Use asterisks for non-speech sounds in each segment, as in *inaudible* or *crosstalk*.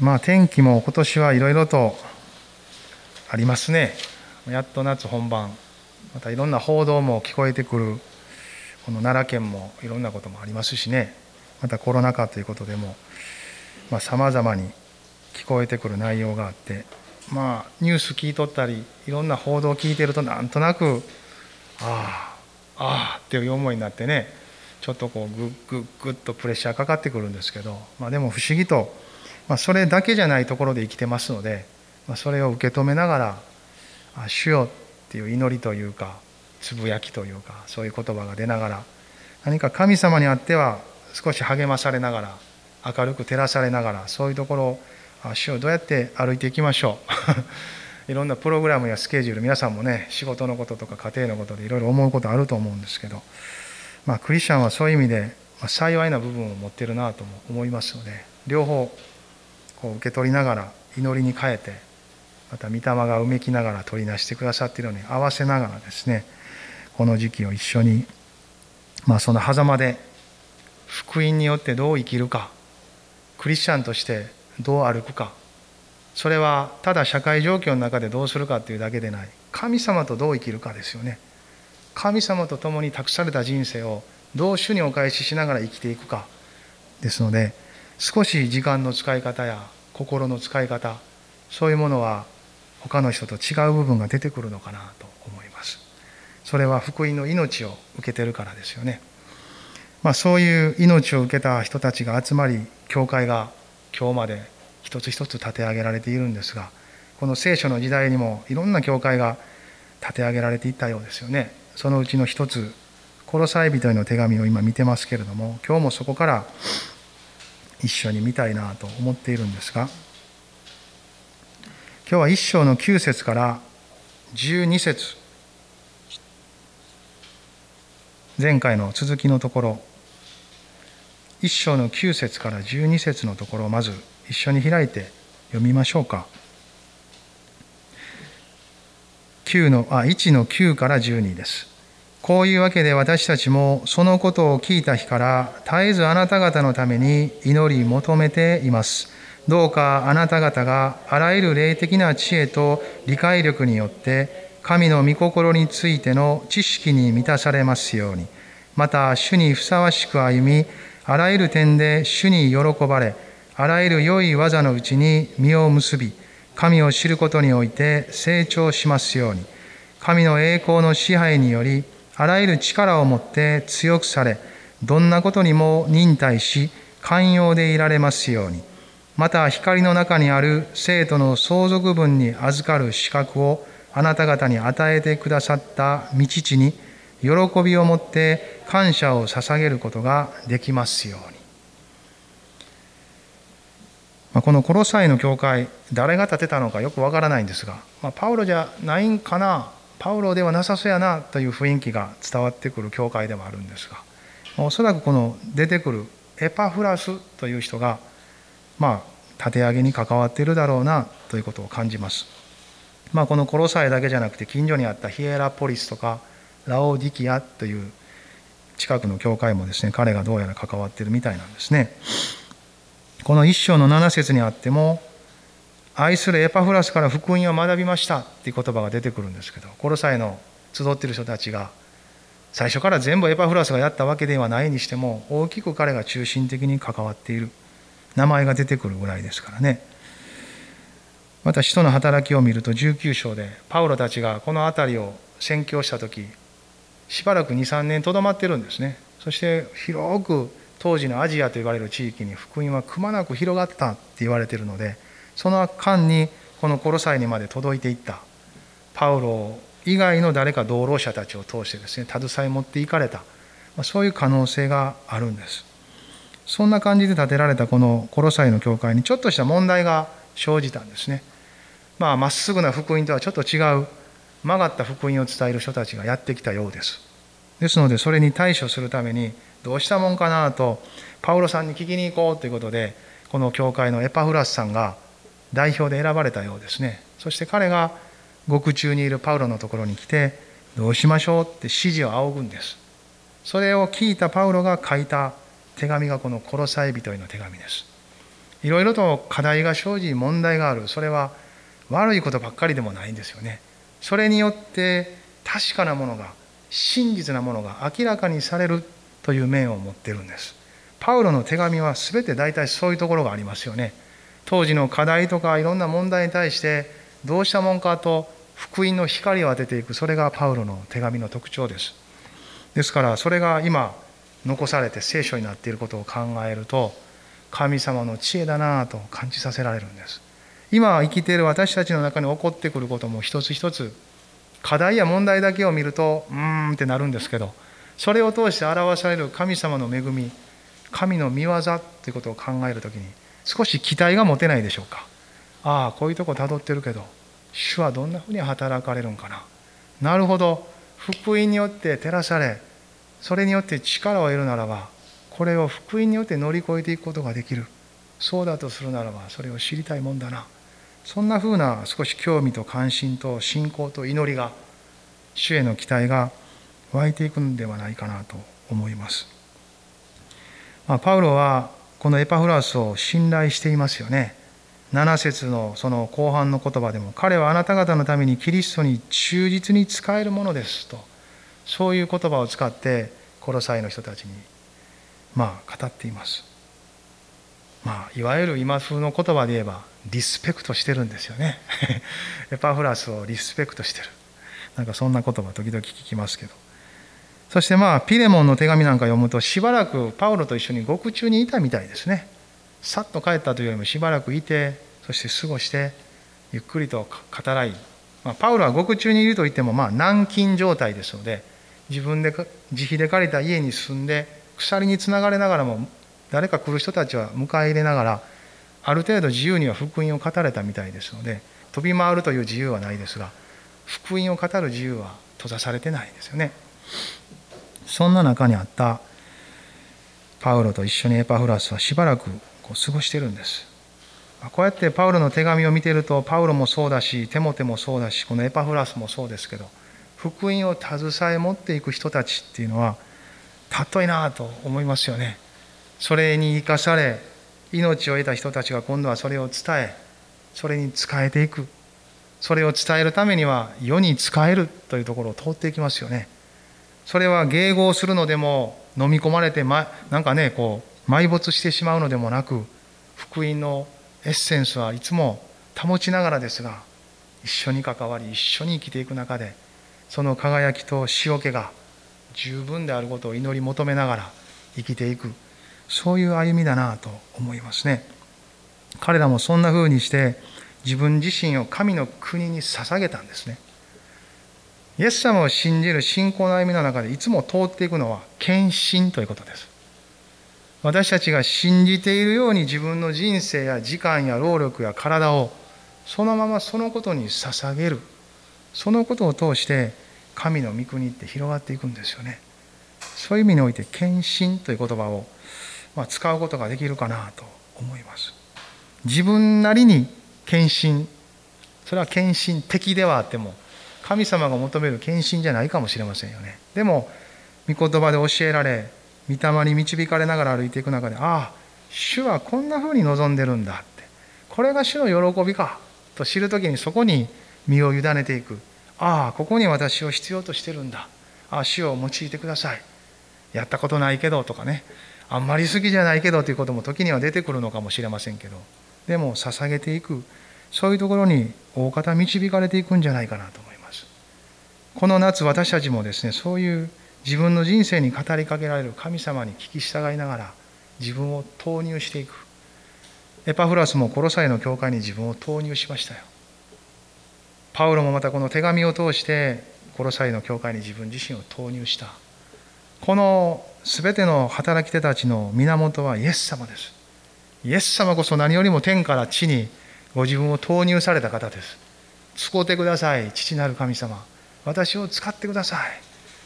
まあ天気も今年はいろいろとありますね。やっと夏本番。またいろんな報道も聞こえてくる。この奈良県もいろんなこともありますしね。またコロナ禍ということでもさまざ、まに聞こえてくる内容があってまあニュース聞いとったりいろんな報道を聞いてるとなんとなくああああっていう思いになってねちょっとこうグッグッグッとプレッシャーかかってくるんですけど、まあ、でも不思議と、まあ、それだけじゃないところで生きてますので、まあ、それを受け止めながら「あ主よ」っていう祈りというかつぶやきというかそういう言葉が出ながら何か神様にあっては少し励まされながら明るく照らされながらそういうところを主をどうやって歩いていきましょう。*laughs* いろんなプログラムやスケジュール皆さんもね仕事のこととか家庭のことでいろいろ思うことあると思うんですけどまあ、クリスチャンはそういう意味で幸いな部分を持ってるなとも思いますので両方こう受け取りながら祈りに変えてまた御霊がうめきながら取りなしてくださっているのに合わせながらですねこの時期を一緒に、まあ、その狭間で福音によってどう生きるかクリスチャンとしてどう歩くかそれはただ社会状況の中でどうするかっていうだけでない神様とどう生きるかですよね。神様と共に託された人生をどう主にお返ししながら生きていくかですので少し時間の使い方や心の使い方そういうものは他の人と違う部分が出てくるのかなと思います。それは福音の命を受けてるからですよね。まあそういう命を受けた人たちが集まり教会が今日まで一つ一つ立て上げられているんですがこの聖書の時代にもいろんな教会が立て上げられていったようですよね。そのうちの一つコロサイ人への手紙を今見てますけれども今日もそこから一緒に見たいなと思っているんですが今日は一章の9節から12節前回の続きのところ一章の9節から12節のところをまず一緒に開いて読みましょうか。9のあ1の9から12です。こういうわけで私たちもそのことを聞いた日から絶えずあなた方のために祈り求めています。どうかあなた方があらゆる霊的な知恵と理解力によって神の御心についての知識に満たされますように。また主にふさわしく歩み、あらゆる点で主に喜ばれ、あらゆる良い技のうちに実を結び、神を知ることにおいて成長しますように。神の栄光の支配により、あらゆる力を持って強くされ、どんなことにも忍耐し、寛容でいられますように。また光の中にある生徒の相続分に預かる資格をあなた方に与えてくださった御父に喜びを持って感謝を捧げることができますように。このコロサイの教会、誰が建てたのかよくわからないんですが、まあ、パウロじゃないんかなパウロではなさそうやなという雰囲気が伝わってくる教会ではあるんですがおそらくこの出てくるエパフラスという人がまあ立て上げに関わっているだろうなということを感じます。まあ、このコロサイだけじゃなくて近所にあったヒエラポリスとかラオディキアという近くの教会もですね彼がどうやら関わってるみたいなんですね。この一章の7節にあっても愛するエパフラスから福音を学びましたっていう言葉が出てくるんですけどコロサイの集ってる人たちが最初から全部エパフラスがやったわけではないにしても大きく彼が中心的に関わっている名前が出てくるぐらいですからね。また使徒の働きを見ると19章でパウロたちがこの辺りを宣教した時しばらく23年とどまってるんですね。そして広く当時のアジアと言われる地域に福音はくまなく広がったって言われてるのでその間にこのコロサイにまで届いていった。パウロ以外の誰か同労者たちを通してですね携え持っていかれた。そういう可能性があるんです。そんな感じで建てられたこのコロサイの教会にちょっとした問題が生じたんですね。まあまっすぐな福音とはちょっと違う曲がった福音を伝える人たちがやってきたようです。ですのでそれに対処するためにどうしたもんかなとパウロさんに聞きに行こうということでこの教会のエパフラスさんが代表で選ばれたようですね。そして彼が獄中にいるパウロのところに来てどうしましょうって指示を仰ぐんです。それを聞いたパウロが書いた手紙がこの「コロサイ人への手紙」です。いろいろと課題が生じ問題がある。それは悪いことばっかりでもないんですよね。それによって確かなものが真実なものが明らかにされるという面を持ってるんです。パウロの手紙は全て大体そういうところがありますよね。当時の課題とかいろんな問題に対してどうしたもんかと福音の光を当てていく。それがパウロの手紙の特徴です。ですからそれが今残されて聖書になっていることを考えると神様の知恵だなぁと感じさせられるんです。今生きている私たちの中に起こってくることも一つ一つ課題や問題だけを見るとうーんってなるんですけどそれを通して表される神様の恵み神の見業ということを考える時に少し期待が持てないでしょうか。ああこういうとこたどってるけど主はどんなふうに働かれるんかな。なるほど。福音によって照らされそれによって力を得るならばこれを福音によって乗り越えていくことができる。そうだとするならばそれを知りたいもんだな。そんなふうな少し興味と関心と信仰と祈りが主への期待が湧いていくんではないかなと思います、まあ、パウロはこのエパフラスを信頼していますよね。7節のその後半の言葉でも彼はあなた方のためにキリストに忠実に仕えるものですとそういう言葉を使ってコロサイの人たちにまあ語っています。まあいわゆる今風の言葉で言えばリスペクトしてるんですよね。*laughs* エパフラスをリスペクトしてる。なんかそんな言葉時々聞きますけど。そしてまあピレモンの手紙なんか読むとしばらくパウロと一緒に獄中にいたみたいですね。さっと帰ったというよりもしばらくいてそして過ごしてゆっくりと語らい、まあ、パウロは獄中にいるといってもまあ軟禁状態ですので自分で自費で借りた家に住んで鎖につながれながらも誰か来る人たちは迎え入れながらある程度自由には福音を語れたみたいですので飛び回るという自由はないですが福音を語る自由は閉ざされてないんですよね。そんな中にあったパウロと一緒にエパフラスはしばらくこう過ごしてるんです。こうやってパウロの手紙を見てるとパウロもそうだしテモテもそうだしこのエパフラスもそうですけど福音を携え持っていく人たちっていうのはたっといなと思いますよね。それに生かされ命を得た人たちが今度はそれを伝えそれに仕えていく。それを伝えるためには世に仕えるというところを通っていきますよね。それは迎合するのでも飲み込まれて、ま、なんかねこう埋没してしまうのでもなく福音のエッセンスはいつも保ちながらですが一緒に関わり一緒に生きていく中でその輝きと塩気が十分であることを祈り求めながら生きていくそういう歩みだなと思いますね。彼らもそんな風にして自分自身を神の国に捧げたんですね。イエス様を信じる信仰の歩みの中でいつも通っていくのは献身ということです。私たちが信じているように自分の人生や時間や労力や体をそのままそのことに捧げる。そのことを通して神の御国って広がっていくんですよね。そういう意味において献身という言葉をま使うことができるかなと思います。自分なりに献身。それは献身的ではあっても神様が求める献身じゃないかもしれませんよね。でも御言葉で教えられ御霊に導かれながら歩いていく中でああ主はこんな風に望んでるんだって。これが主の喜びかと知る時にそこに身を委ねていく。ああここに私を必要としてるんだ。ああ主を用いてください。やったことないけどとかね。あんまり好きじゃないけどということも時には出てくるのかもしれませんけど。でも捧げていく。そういうところに大方導かれていくんじゃないかなと思いますこの夏私たちもですねそういう自分の人生に語りかけられる神様に聞き従いながら自分を投入していくエパフラスもコロサイの教会に自分を投入しましたよパウロもまたこの手紙を通してコロサイの教会に自分自身を投入したこの全ての働き手たちの源はイエス様です。イエス様こそ何よりも天から地にご自分を投入された方です。使うてください、父なる神様。私を使ってください。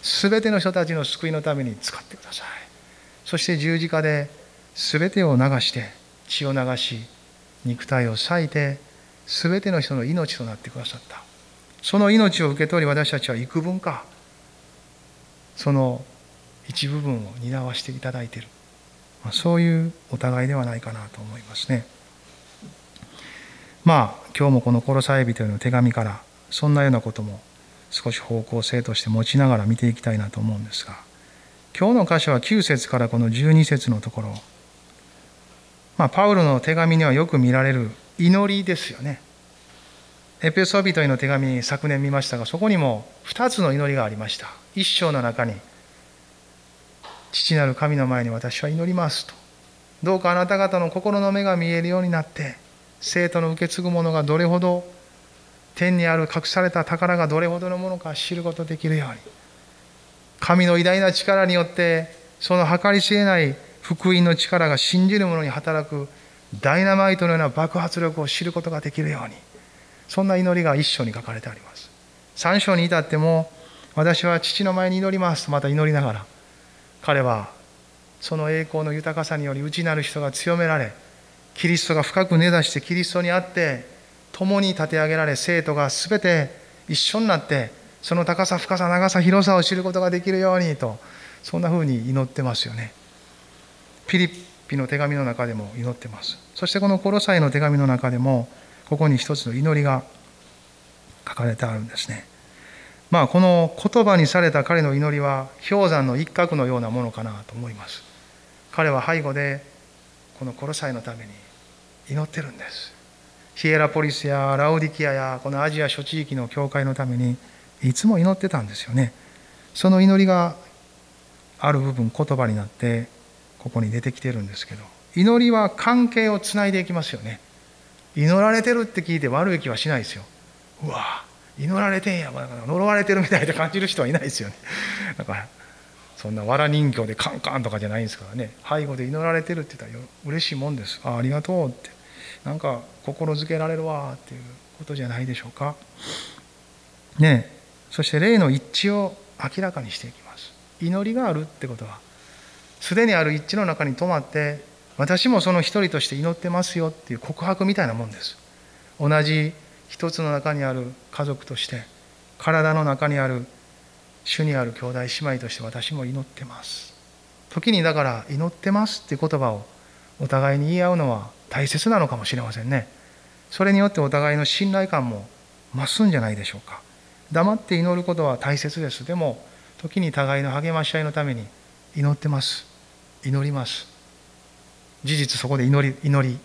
全ての人たちの救いのために使ってください。そして十字架で全てを流して血を流し肉体を裂いて全ての人の命となってくださった。その命を受け取り私たちは幾分かその一部分を担わしていただいている、まあ、そういうお互いではないかなと思いますね。まあ今日もこの「コロサイ人への手紙」からそんなようなことも少し方向性として持ちながら見ていきたいなと思うんですが今日の箇所は9節からこの12節のところ。まあパウロの手紙にはよく見られる祈りですよね。エペソビトへの手紙昨年見ましたがそこにも2つの祈りがありました。一章の中に父なる神の前に私は祈りますと。どうかあなた方の心の目が見えるようになって生徒の受け継ぐものがどれほど天にある隠された宝がどれほどのものか知ることできるように。神の偉大な力によってその計り知れない福音の力が信じる者に働くダイナマイトのような爆発力を知ることができるように。そんな祈りが一章に書かれてあります。三章に至っても私は父の前に祈りますとまた祈りながら彼はその栄光の豊かさにより内なる人が強められキリストが深く根ざしてキリストにあって共に立て上げられ生徒が全て一緒になってその高さ深さ長さ広さを知ることができるようにとそんなふうに祈ってますよね。ピリピの手紙の中でも祈ってます。そしてこのコロサイの手紙の中でもここに一つの祈りが書かれてあるんですね。まあこの言葉にされた彼の祈りは氷山の一角のようなものかなと思います。彼は背後でこのコロサイのために祈ってるんです。ヒエラポリスやラオディキアやこのアジア諸地域の教会のためにいつも祈ってたんですよね。その祈りがある部分言葉になってここに出てきてるんですけど祈りは関係をつないでいきますよね。祈られてるって聞いて悪い気はしないですよ。うわ祈られてんや呪われてるみたいで感じる人はいないですよね。*laughs* だからそんな藁人形でカンカンとかじゃないんですからね。背後で祈られてるって言ったら嬉しいもんです。あありがとうって。なんか心づけられるわっていうことじゃないでしょうか。ねそして霊の一致を明らかにしていきます。祈りがあるってことはすでにある一致の中に止まって私もその一人として祈ってますよっていう告白みたいなもんです。同じ一つの中にある家族として体の中にある主にある兄弟姉妹として私も祈ってます。時にだから祈ってますっていう言葉をお互いに言い合うのは大切なのかもしれませんね。それによってお互いの信頼感も増すんじゃないでしょうか。黙って祈ることは大切です。でも時に互いの励まし合いのために祈ってます。祈ります。事実そこで祈り祈り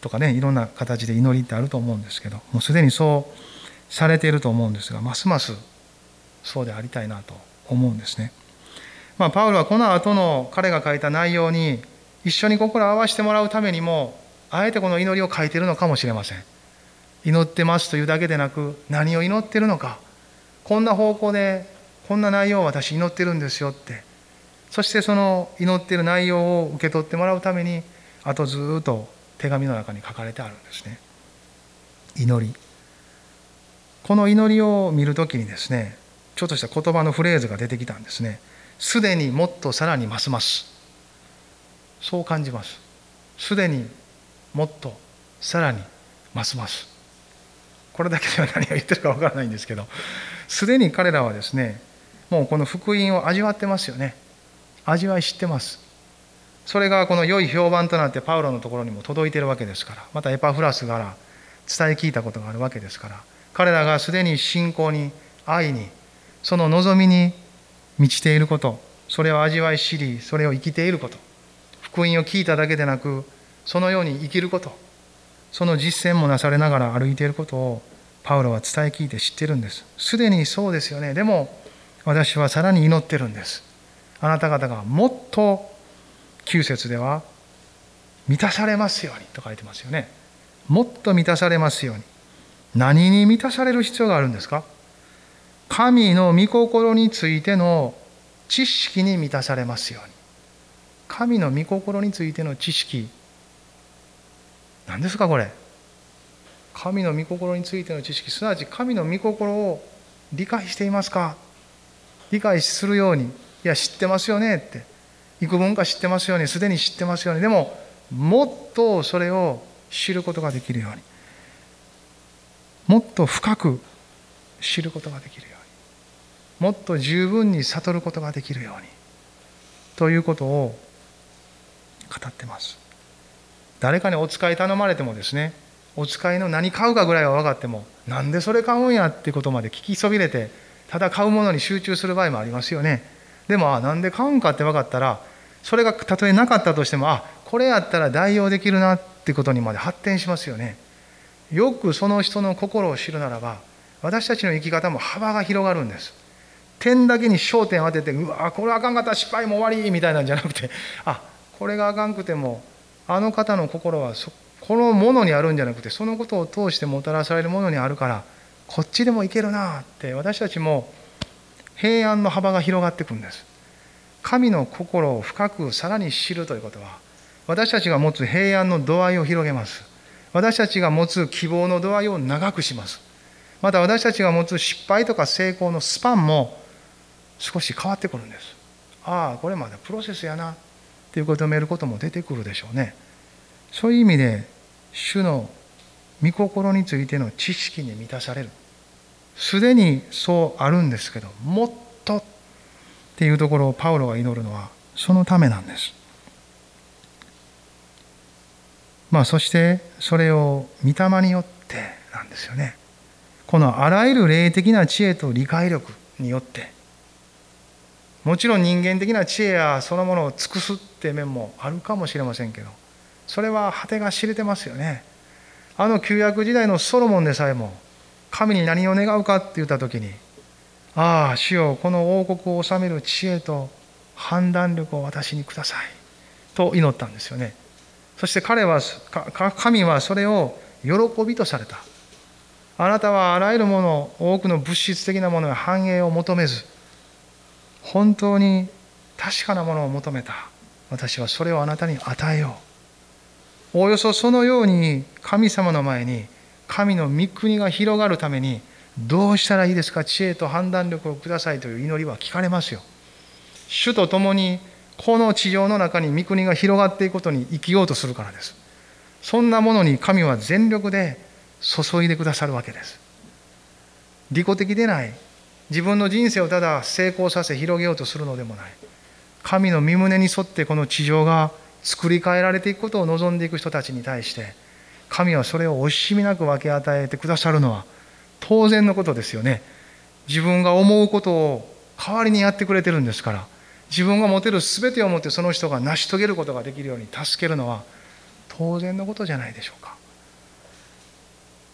とかねいろんな形で祈りってあると思うんですけどもうすでにそうされていると思うんですがますますそうでありたいなと思うんですね。まあ、パウロはこの後の彼が書いた内容に一緒に心を合わせてもらうためにもあえてこの祈りを書いてるのかもしれません。祈ってますというだけでなく何を祈ってるのか。こんな方向でこんな内容を私祈ってるんですよって。そしてその祈ってる内容を受け取ってもらうためにあとずっと手紙の中に書かれてあるんですね。祈り。この祈りを見るときにですねちょっとした言葉のフレーズが出てきたんですね。すでにもっとさらにますます。そう感じます。すでにもっとさらにますます。これだけでは何を言ってるかわからないんですけどすでに彼らはですねもうこの福音を味わってますよね。味わい知ってます。それがこの良い評判となってパウロのところにも届いているわけですからまたエパフラスから伝え聞いたことがあるわけですから彼らがすでに信仰に愛にその望みに満ちていることそれを味わい知りそれを生きていること福音を聞いただけでなくそのように生きることその実践もなされながら歩いていることをパウロは伝え聞いて知ってるんです。すでにそうですよね。でも私はさらに祈ってるんです。あなた方がもっと9節では満たされますようにと書いてますよね。もっと満たされますように。何に満たされる必要があるんですか？神の御心についての知識に満たされますように。神の御心についての知識何ですかこれ？神の御心についての知識。すなわち神の御心を理解していますか？理解するように。いや知ってますよね？って。幾分か知ってますよね？すでに知ってますよね？でももっとそれを知ることができるように。もっと深く知ることができるように。もっと十分に悟ることができるように。ということを語ってます。誰かにお使い頼まれてもですねお使いの何買うかぐらいは分かってもなんでそれ買うんやってことまで聞きそびれてただ買うものに集中する場合もありますよね。でもあなんで買うんかって分かったらそれがたとえなかったとしてもあこれやったら代用できるなってことにまで発展しますよね。よくその人の心を知るならば私たちの生き方も幅が広がるんです。点だけに焦点を当ててうわこれあかんかった失敗も終わりみたいなんじゃなくてあこれがあかんくてもあの方の心はこのものにあるんじゃなくてそのことを通してもたらされるものにあるからこっちでもいけるなって私たちも平安の幅が広がっていくんです。神の心を深くさらに知るということは私たちが持つ平安の度合いを広げます。私たちが持つ希望の度合いを長くします。また私たちが持つ失敗とか成功のスパンも少し変わってくるんです。ああこれまだプロセスやな。っていうことをめることも出てくるでしょうね。そういう意味で主の御心についての知識に満たされる。すでにそうあるんですけどもっとっていうところをパウロが祈るのはそのためなんです。まあそしてそれを御霊によってなんですよね。このあらゆる霊的な知恵と理解力によってもちろん人間的な知恵やそのものを尽くすって面もあるかもしれませんけどそれは果てが知れてますよね。あの旧約時代のソロモンでさえも神に何を願うかって言った時にああ主よこの王国を治める知恵と判断力を私にくださいと祈ったんですよね。そして彼は神はそれを喜びとされた。あなたはあらゆるもの多くの物質的なものや繁栄を求めず本当に確かなものを求めた。私はそれをあなたに与えよう。おおよそそのように神様の前に神の御国が広がるためにどうしたらいいですか？知恵と判断力をくださいという祈りは聞かれますよ。主と共にこの地上の中に御国が広がっていくことに生きようとするからです。そんなものに神は全力で注いでくださるわけです。利己的でない自分の人生をただ成功させ広げようとするのでもない。神の身胸に沿ってこの地上が作り変えられていくことを望んでいく人たちに対して神はそれを惜しみなく分け与えてくださるのは当然のことですよね。自分が思うことを代わりにやってくれてるんですから自分が持てる全てをもってその人が成し遂げることができるように助けるのは当然のことじゃないでしょうか。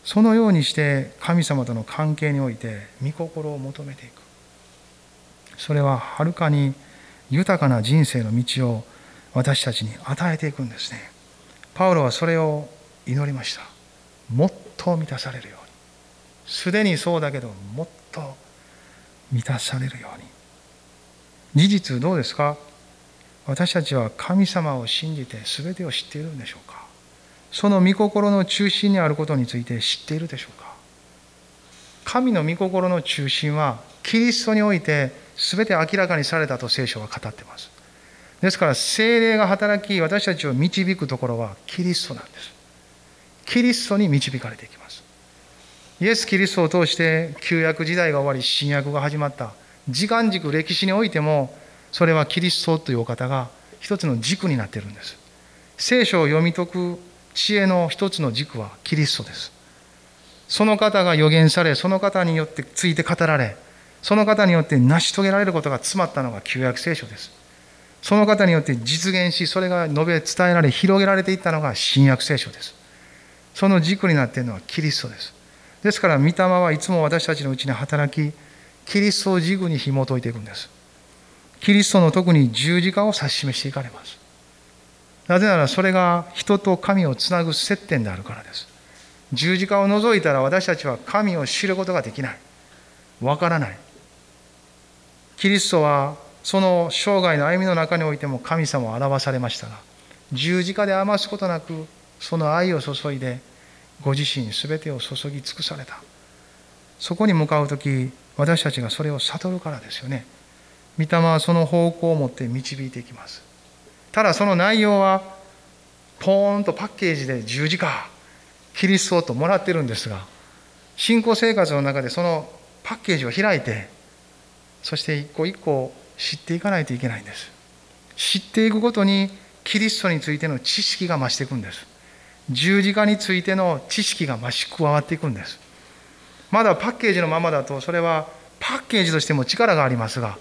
そのようにして神様との関係において御心を求めていく。それははるかに豊かな人生の道を私たちに与えていくんですね。パウロはそれを祈りました。もっと満たされるように。すでにそうだけどもっと満たされるように。事実どうですか？私たちは神様を信じて全てを知っているんでしょうか？その御心の中心にあることについて知っているでしょうか？神の御心の中心はキリストにおいて全て明らかにされたと聖書は語っています。ですから精霊が働き私たちを導くところはキリストなんです。キリストに導かれていきます。イエス・キリストを通して旧約時代が終わり新約が始まった。時間軸歴史においてもそれはキリストというお方が一つの軸になっているんです。聖書を読み解く知恵の一つの軸はキリストです。その方が予言され、その方によってついて語られ、その方によって成し遂げられることが詰まったのが旧約聖書です。その方によって実現し、それが述べ伝えられ、広げられていったのが新約聖書です。その軸になっているのはキリストです。ですから、御霊はいつも私たちのうちに働き、キリストを軸に紐解いていくんです。キリストの特に十字架を指し示していかれます。なぜならそれが人と神をつなぐ接点であるからです。十字架を除いたら私たちは神を知ることができない。わからない。キリストはその生涯の歩みの中においても神様を表されましたが、十字架で余すことなくその愛を注いでご自身全てを注ぎ尽くされた。そこに向かう時私たちがそれを悟るからですよね。御霊はその方向を持って導いていきます。ただその内容はポーンとパッケージで十字架キリストともらってるんですが信仰生活の中でそのパッケージを開いてそして一個一個知っていかないといけないんです。知っていくごとにキリストについての知識が増していくんです。十字架についての知識が増し加わっていくんです。まだパッケージのままだとそれはパッケージとしても力がありますが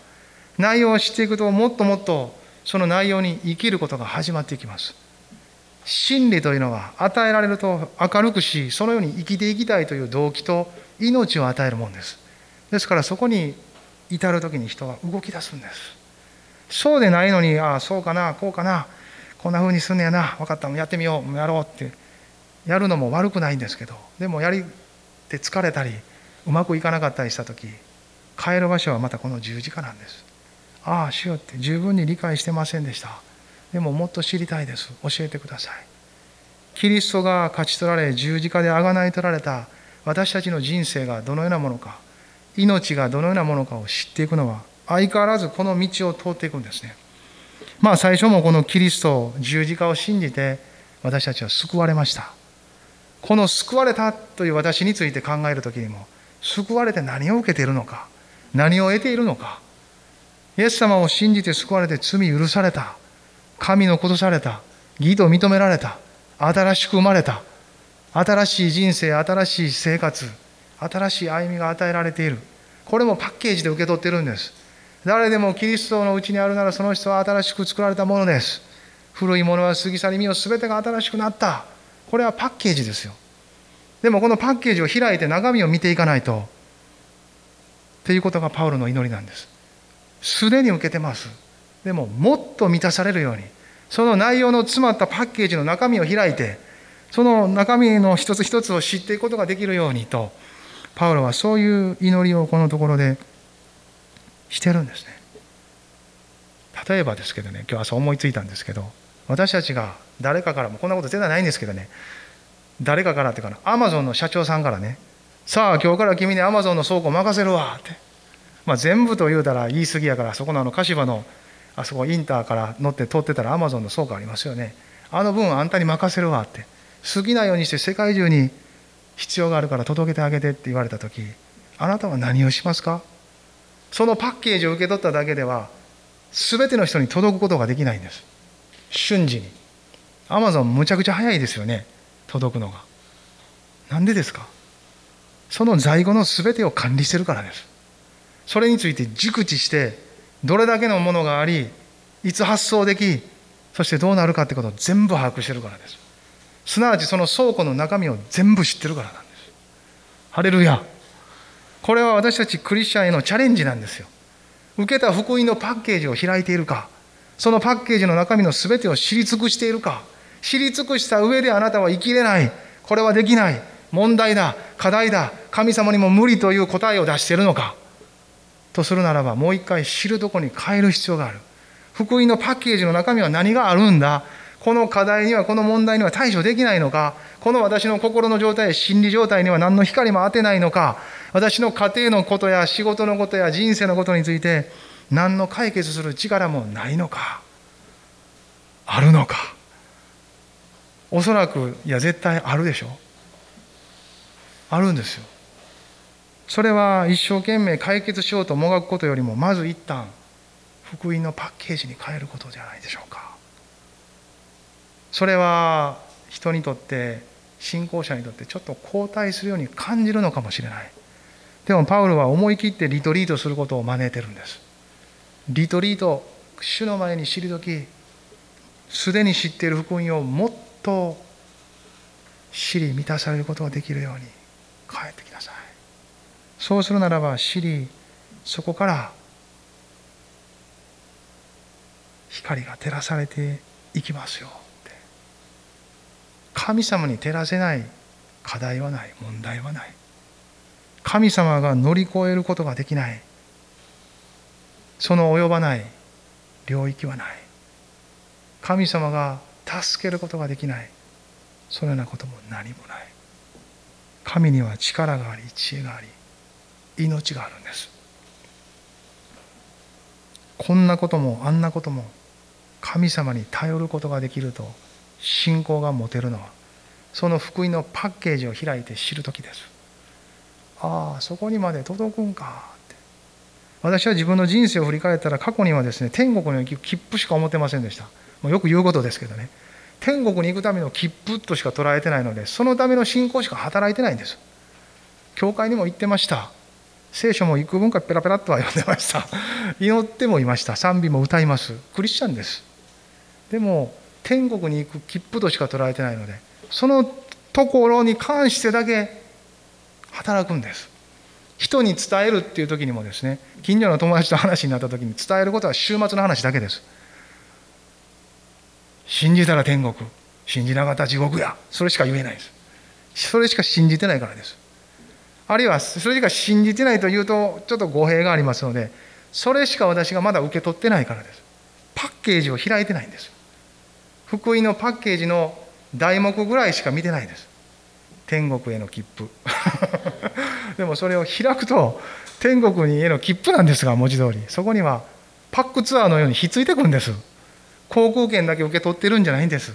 内容を知っていくともっともっとその内容に生きることが始まっていきます。真理というのは与えられると明るくしそのように生きていきたいという動機と命を与えるものです。ですからそこに至る時に人は動き出すんです。そうでないのにああそうかなこうかなこんな風にすんねやな分かったやってみようやろうってやるのも悪くないんですけどでもやりって疲れたりうまくいかなかったりした時帰る場所はまたこの十字架なんです。ああ主よって十分に理解してませんでした。でももっと知りたいです。教えてください。キリストが勝ち取られ十字架であがない取られた私たちの人生がどのようなものか命がどのようなものかを知っていくのは相変わらずこの道を通っていくんですね。まあ最初もこのキリスト十字架を信じて私たちは救われました。この救われたという私について考える時にも救われて何を受けているのか何を得ているのかイエス様を信じて救われて罪許された。神のことされた。義と認められた。新しく生まれた。新しい人生新しい生活新しい歩みが与えられている。これもパッケージで受け取ってるんです。誰でもキリストのうちにあるならその人は新しく作られたものです。古いものは過ぎ去り身を全てが新しくなった。これはパッケージですよ。でもこのパッケージを開いて中身を見ていかないと。っていうことがパウロの祈りなんです。すでに受けてます。でももっと満たされるように。その内容の詰まったパッケージの中身を開いてその中身の一つ一つを知っていくことができるようにとパウロはそういう祈りをこのところでしてるんですね。例えばですけどね今日朝思いついたんですけど私たちが誰かからもこんなこと絶対ないんですけどね誰かからっていうかなアマゾンの社長さんからねさあ今日から君にアマゾンの倉庫任せるわって、まあ、全部と言うたら言い過ぎやからそこのあの柏のあそこインターから乗って通ってたらアマゾンの倉庫ありますよね。あの分あんたに任せるわって。好きなようにして世界中に必要があるから届けてあげてって言われた時あなたは何をしますか？そのパッケージを受け取っただけでは全ての人に届くことができないんです。瞬時に。アマゾンむちゃくちゃ早いですよね。届くのが。なんでですか？その在庫の全てを管理してるからです。それについて熟知してどれだけのものがありいつ発送できそしてどうなるかってことを全部把握してるからです。すなわちその倉庫の中身を全部知ってるからなんです。ハレルヤ。これは私たちクリスチャンへのチャレンジなんですよ。受けた福音のパッケージを開いているかそのパッケージの中身の全てを知り尽くしているか知り尽くした上であなたは生きれない。これはできない。問題だ。課題だ。神様にも無理という答えを出しているのか。とするならばもう一回知るとこに変える必要がある。福音のパッケージの中身は何があるんだ？この課題にはこの問題には対処できないのか？この私の心の状態心理状態には何の光も当てないのか？私の家庭のことや仕事のことや人生のことについて何の解決する力もないのか？あるのか？おそらくいや絶対あるでしょ。あるんですよ。それは一生懸命解決しようともがくことよりもまず一旦福音のパッケージに変えることじゃないでしょうか。それは人にとって信仰者にとってちょっと後退するように感じるのかもしれない。でもパウロは思い切ってリトリートすることを招いてるんです。リトリート主の前に退きすでに知っている福音をもっと知り満たされることができるように帰ってそうするならば知りそこから光が照らされていきますよ。って神様に照らせない課題はない問題はない。神様が乗り越えることができない。その及ばない領域はない。神様が助けることができない。そのようなことも何もない。神には力があり知恵があり命があるんです。こんなこともあんなことも神様に頼ることができると信仰が持てるのはその福音のパッケージを開いて知る時です。ああそこにまで届くんか。って私は自分の人生を振り返ったら過去にはですね天国に行く切符しか思ってませんでした。もうよく言うことですけどね。天国に行くための切符としか捉えてないのでそのための信仰しか働いてないんです。教会にも行ってました。聖書も幾分かペラペラとは読んでました。*laughs* 祈ってもいました。賛美も歌います。クリスチャンです。でも天国に行く切符としか捉えてないのでそのところに関してだけ働くんです。人に伝えるっていう時にもですね近所の友達と話になった時に伝えることは週末の話だけです。信じたら天国。信じなかったら地獄や。それしか言えないです。それしか信じてないからです。あるいはそれしか信じてないというとちょっと語弊がありますのでそれしか私がまだ受け取ってないからです。パッケージを開いてないんです。福音のパッケージの題目ぐらいしか見てないです。天国への切符。*laughs* でもそれを開くと天国への切符なんですが文字通り。そこにはパックツアーのようにひっついてくるんです。航空券だけ受け取ってるんじゃないんです。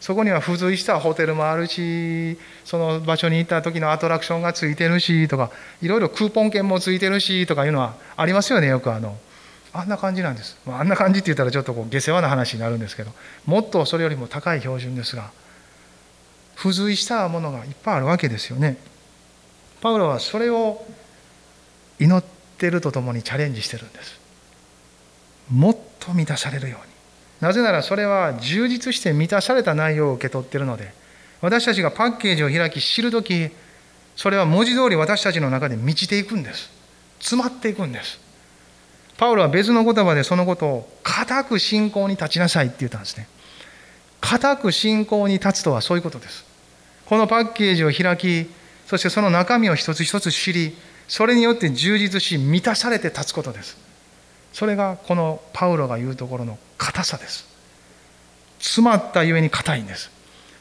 そこには付随したホテルもあるしその場所に行った時のアトラクションがついてるしとかいろいろクーポン券もついてるしとかいうのはありますよねよくあの。あんな感じなんです、あ、あんな感じって言ったらちょっとこう下世話な話になるんですけどもっとそれよりも高い標準ですが付随したものがいっぱいあるわけですよね。パウロはそれを祈ってるとともにチャレンジしてるんです。もっと満たされるように。なぜならそれは充実して満たされた内容を受け取っているので私たちがパッケージを開き知るときそれは文字通り私たちの中で満ちていくんです。詰まっていくんです。パウロは別の言葉でそのことを固く信仰に立ちなさいって言ったんですね。固く信仰に立つとはそういうことです。このパッケージを開きそしてその中身を一つ一つ知りそれによって充実し満たされて立つことです。それがこのパウロが言うところの硬さです。詰まったゆえに硬いんです。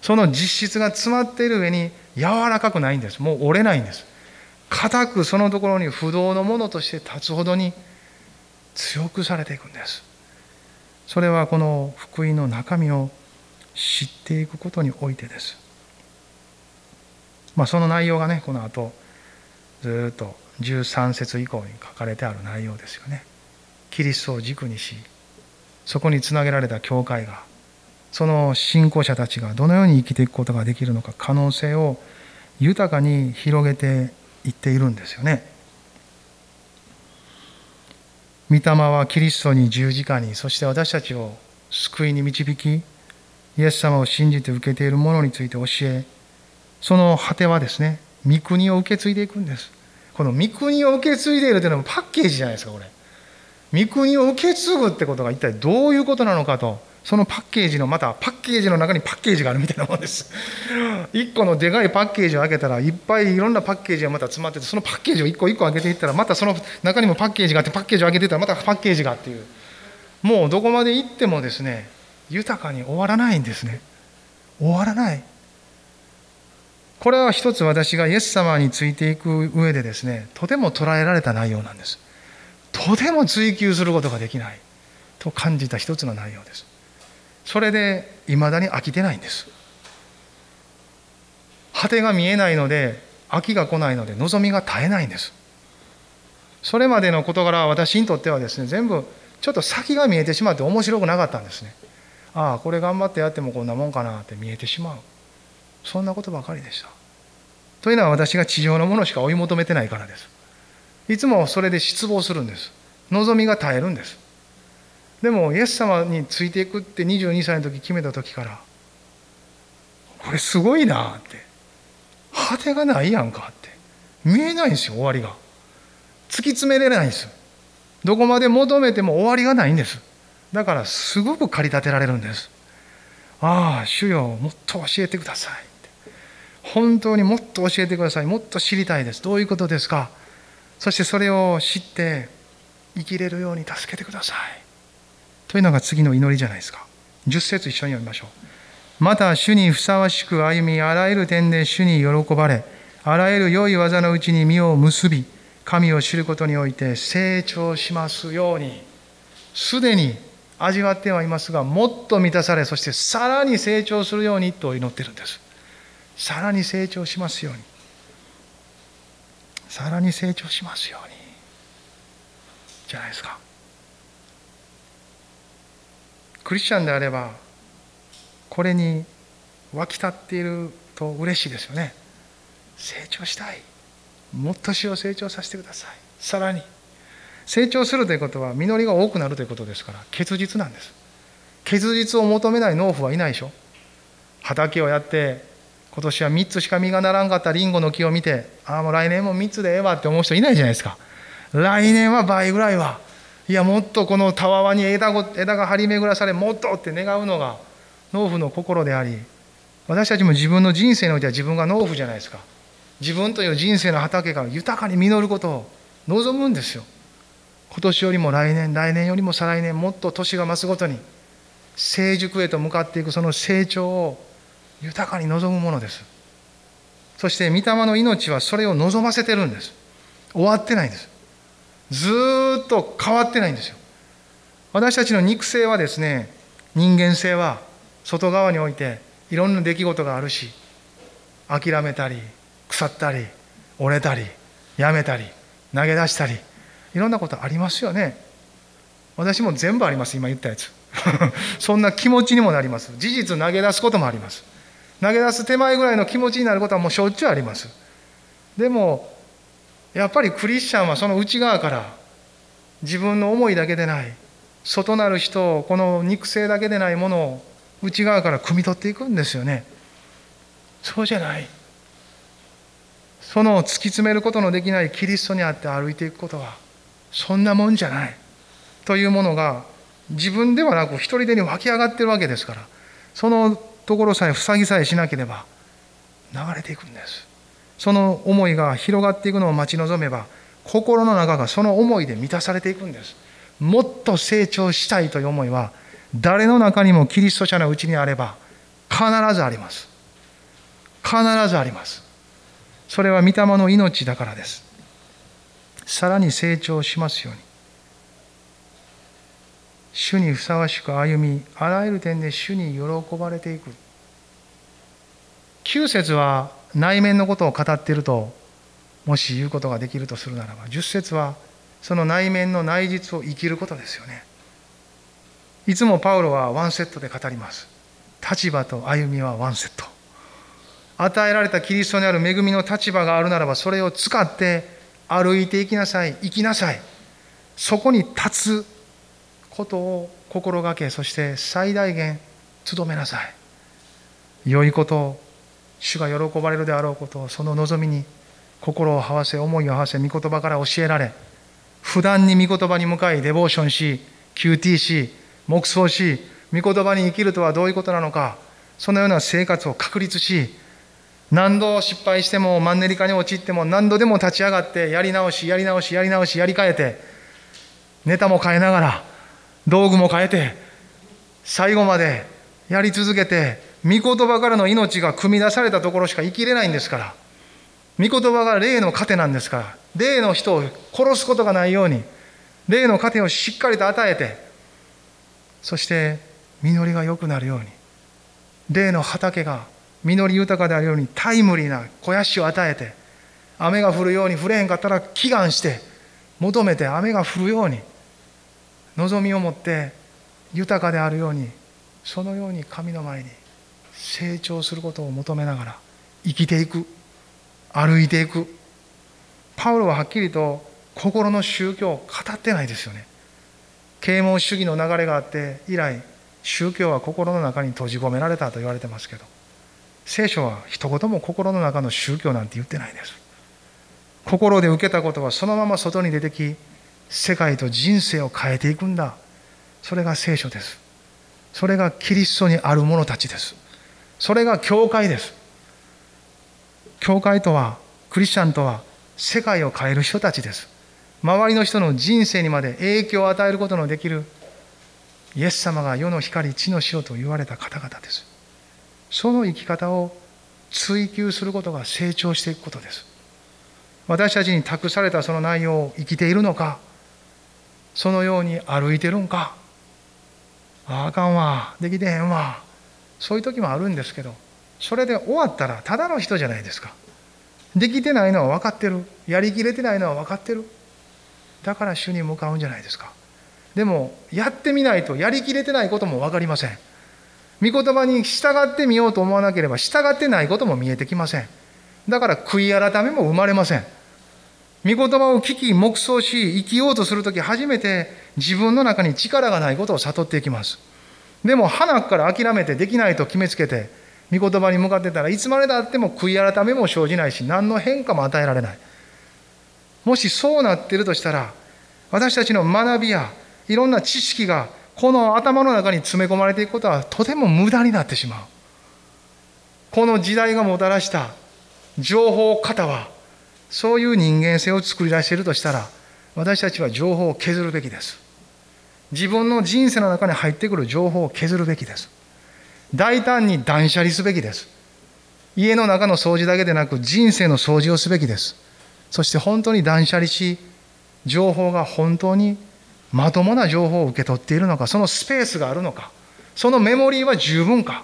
その実質が詰まっている上に柔らかくないんです。もう折れないんです。硬くそのところに不動のものとして立つほどに強くされていくんです。それはこの福音の中身を知っていくことにおいてです。まあその内容がねこの後ずっと13節以降に書かれてある内容ですよね。キリストを軸にしそこにつなげられた教会がその信仰者たちがどのように生きていくことができるのか可能性を豊かに広げていっているんですよね。御霊はキリストに十字架にそして私たちを救いに導きイエス様を信じて受けているものについて教えその果てはですね御国を受け継いでいくんですこの御国を受け継いでいるというのもパッケージじゃないですかこれ御国を受け継ぐってことが一体どういうことなのかと。そのパッケージのまたパッケージの中にパッケージがあるみたいなもんです。1個のでかいパッケージを開けたらいっぱいいろんなパッケージがまた詰まっててそのパッケージを1個1個開けていったらまたその中にもパッケージがあってパッケージを開けていったらまたパッケージがっていうもうどこまで行ってもですね豊かに終わらないんですね。終わらない。これは一つ私がイエス様についていく上でですねとても捉えられた内容なんです。とても追求することができない。と感じた一つの内容です。それでいまだに飽きてないんです。果てが見えないので飽きが来ないので望みが絶えないんです。それまでの事柄は私にとってはですね全部ちょっと先が見えてしまって面白くなかったんですね。ああこれ頑張ってやってもこんなもんかなって見えてしまう。そんなことばかりでした。というのは私が地上のものしか追い求めてないからです。いつもそれで失望するんです。望みが絶えるんです。でもイエス様についていくって22歳の時決めた時からこれすごいなって。果てがないやんかって。見えないんですよ終わりが。突き詰めれないんです。どこまで求めても終わりがないんです。だからすごく駆り立てられるんです。ああ主よもっと教えてください本当にもっと教えてください。もっと知りたいです。どういうことですか？そしてそれを知って生きれるように助けてください。というのが次の祈りじゃないですか。10節一緒に読みましょう。また主にふさわしく歩みあらゆる点で主に喜ばれあらゆる良い技のうちに身を結び神を知ることにおいて成長しますように。すでに味わってはいますがもっと満たされそしてさらに成長するようにと祈ってるんです。さらに成長しますように。さらに成長しますように。じゃないですか。クリスチャンであればこれに湧き立っていると嬉しいですよね。成長したい。もっと死を成長させてください。さらに。成長するということは実りが多くなるということですから結実なんです。結実を求めない農夫はいないでしょ。畑をやって今年は3つしか実がならんかったリンゴの木を見てああもう来年も3つでええわって思う人いないじゃないですか。来年は倍ぐらいはいやもっとこのたわわに枝枝が張り巡らされもっとって願うのが農夫の心であり私たちも自分の人生においては自分が農夫じゃないですか。自分という人生の畑が豊かに実ることを望むんですよ。今年よりも来年来年よりも再来年もっと年が増すごとに成熟へと向かっていくその成長を豊かに望むものです。そして御霊の命はそれを望ませてるんです。終わってないんです。ずっと変わってないんですよ。私たちの肉声はですね人間性は外側においていろんな出来事があるし諦めたり腐ったり折れたりやめたり投げ出したりいろんなことありますよね。私も全部あります今言ったやつ。*laughs* そんな気持ちにもなります。事実投げ出すこともあります。投げ出す手前ぐらいの気持ちになることはもうしょっちゅうあります。でもやっぱりクリスチャンはその内側から自分の思いだけでない外なる人をこの肉声だけでないものを内側から汲み取っていくんですよね。そうじゃない。その突き詰めることのできないキリストにあって歩いていくことはそんなもんじゃない。というものが自分ではなく一人でに湧き上がってるわけですから。そのところさえ塞ぎさえしなければ流れていくんです。その思いが広がっていくのを待ち望めば心の中がその思いで満たされていくんです。もっと成長したいという思いは誰の中にもキリスト者のうちにあれば必ずあります。必ずあります。それは御霊の命だからです。さらに成長しますように。主にふさわしく歩みあらゆる点で主に喜ばれていく。9節は内面のことを語っているともし言うことができるとするならば10節はその内面の内実を生きることですよね。いつもパウロはワンセットで語ります。立場と歩みはワンセット。与えられたキリストにある恵みの立場があるならばそれを使って歩いていきなさい生きなさい。そこに立つことを心がけそして最大限努めなさい。良いことを主が喜ばれるであろうことをその望みに心を合わせ思いを合わせ御言葉から教えられ普段に御言葉に向かいデボーションし QT し黙想し御言葉に生きるとはどういうことなのかそのような生活を確立し何度失敗してもマンネリ化に陥っても何度でも立ち上がってやり直しやり直しやり直しやり替えてネタも変えながら道具も変えて最後までやり続けて御言葉からの命が組み出されたところしか生きれないんですから御言葉が霊の糧なんですから霊の人を殺すことがないように霊の糧をしっかりと与えてそして実りが良くなるように霊の畑が実り豊かであるようにタイムリーな肥やしを与えて雨が降るように降れへんかったら祈願して求めて雨が降るように望みを持って豊かであるようにそのように神の前に成長することを求めながら生きていく歩いていく。パウロははっきりと心の宗教を語ってないですよね。啓蒙主義の流れがあって以来宗教は心の中に閉じ込められたと言われてますけど聖書は一言も心の中の宗教なんて言ってないです。心で受けたことはそのまま外に出てき世界と人生を変えていくんだ。それが聖書です。それがキリストにある者たちです。それが教会です。教会とはクリスチャンとは世界を変える人たちです。周りの人の人生にまで影響を与えることのできるイエス様が世の光地の塩と言われた方々です。その生き方を追求することが成長していくことです。私たちに託されたその内容を生きているのかそのように歩いてるんか。ああかんわ。できてへんわ。そういう時もあるんですけどそれで終わったらただの人じゃないですか。できてないのは分かってる。やりきれてないのは分かってる。だから主に向かうんじゃないですか。でもやってみないとやりきれてないことも分かりません。御言葉に従ってみようと思わなければ従ってないことも見えてきません。だから悔い改めも生まれません。御言葉を聞き黙想し生きようとするとき初めて自分の中に力がないことを悟っていきます。でも花から諦めてできないと決めつけて御言葉に向かってたらいつまでたっても悔い改めも生じないし何の変化も与えられない。もしそうなっているとしたら私たちの学びやいろんな知識がこの頭の中に詰め込まれていくことはとても無駄になってしまう。この時代がもたらした情報型はそういう人間性を作り出しているとしたら私たちは情報を削るべきです。自分の人生の中に入ってくる情報を削るべきです。大胆に断捨離すべきです。家の中の掃除だけでなく人生の掃除をすべきです。そして本当に断捨離し情報が本当にまともな情報を受け取っているのかそのスペースがあるのかそのメモリーは十分か。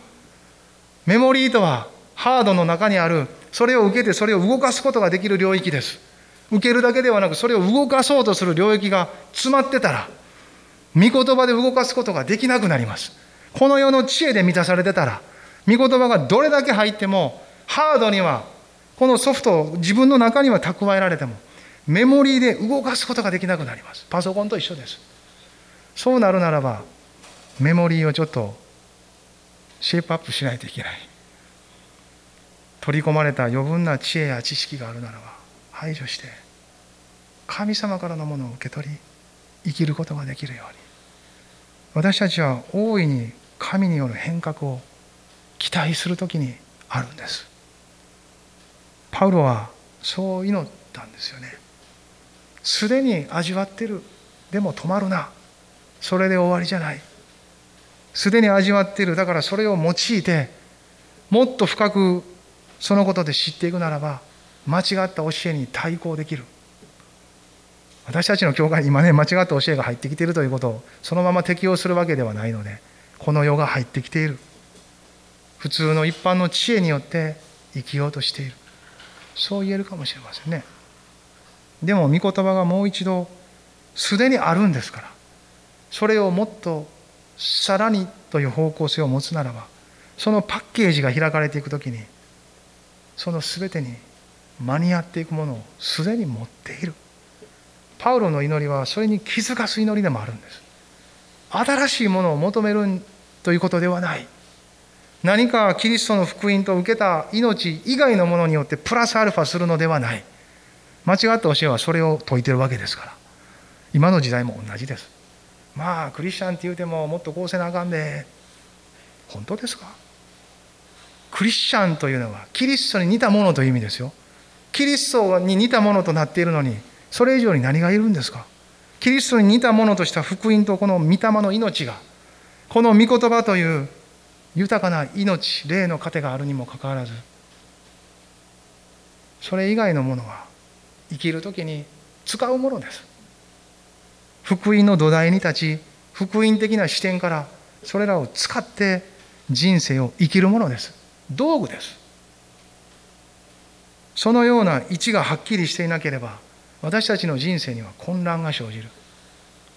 メモリーとはハードの中にあるそれを受けてそれを動かすことができる領域です。受けるだけではなくそれを動かそうとする領域が詰まってたら御言葉で動かすことができなくなります。この世の知恵で満たされてたら御言葉がどれだけ入ってもハードにはこのソフトを自分の中には蓄えられてもメモリーで動かすことができなくなります。パソコンと一緒です。そうなるならばメモリーをちょっとシェイプアップしないといけない。取り込まれた余分な知恵や知識があるならば排除して神様からのものを受け取り生きることができるように。私たちは大いに神による変革を期待する時にあるんです。パウロはそう祈ったんですよね。すでに味わってる。でも止まるな。それで終わりじゃない。すでに味わってる。だからそれを用いてもっと深くそのことで知っていくならば間違った教えに対抗できる。私たちの教会に今ね間違った教えが入ってきているということをそのまま適用するわけではないのでこの世が入ってきている。普通の一般の知恵によって生きようとしている。そう言えるかもしれませんね。でも御言葉がもう一度すでにあるんですからそれをもっとさらにという方向性を持つならばそのパッケージが開かれていくときにその全てに間に合っていくものをすでに持っている。パウロの祈りはそれに気づかす祈りでもあるんです。新しいものを求めるということではない。何かキリストの福音と受けた命以外のものによってプラスアルファするのではない。間違った教えはそれを説いてるわけですから。今の時代も同じです。まあクリスチャンって言うてももっとこうせなあかんで。本当ですか？クリスチャンというのはキリストに似たものという意味ですよ。キリストに似たものとなっているのにそれ以上に何がいるんですか？キリストに似たものとした福音とこの御霊の命がこの御言葉という豊かな命霊の糧があるにもかかわらずそれ以外のものは生きる時に使うものです。福音の土台に立ち福音的な視点からそれらを使って人生を生きるものです。道具です。そのような位置がはっきりしていなければ私たちの人生には混乱が生じる。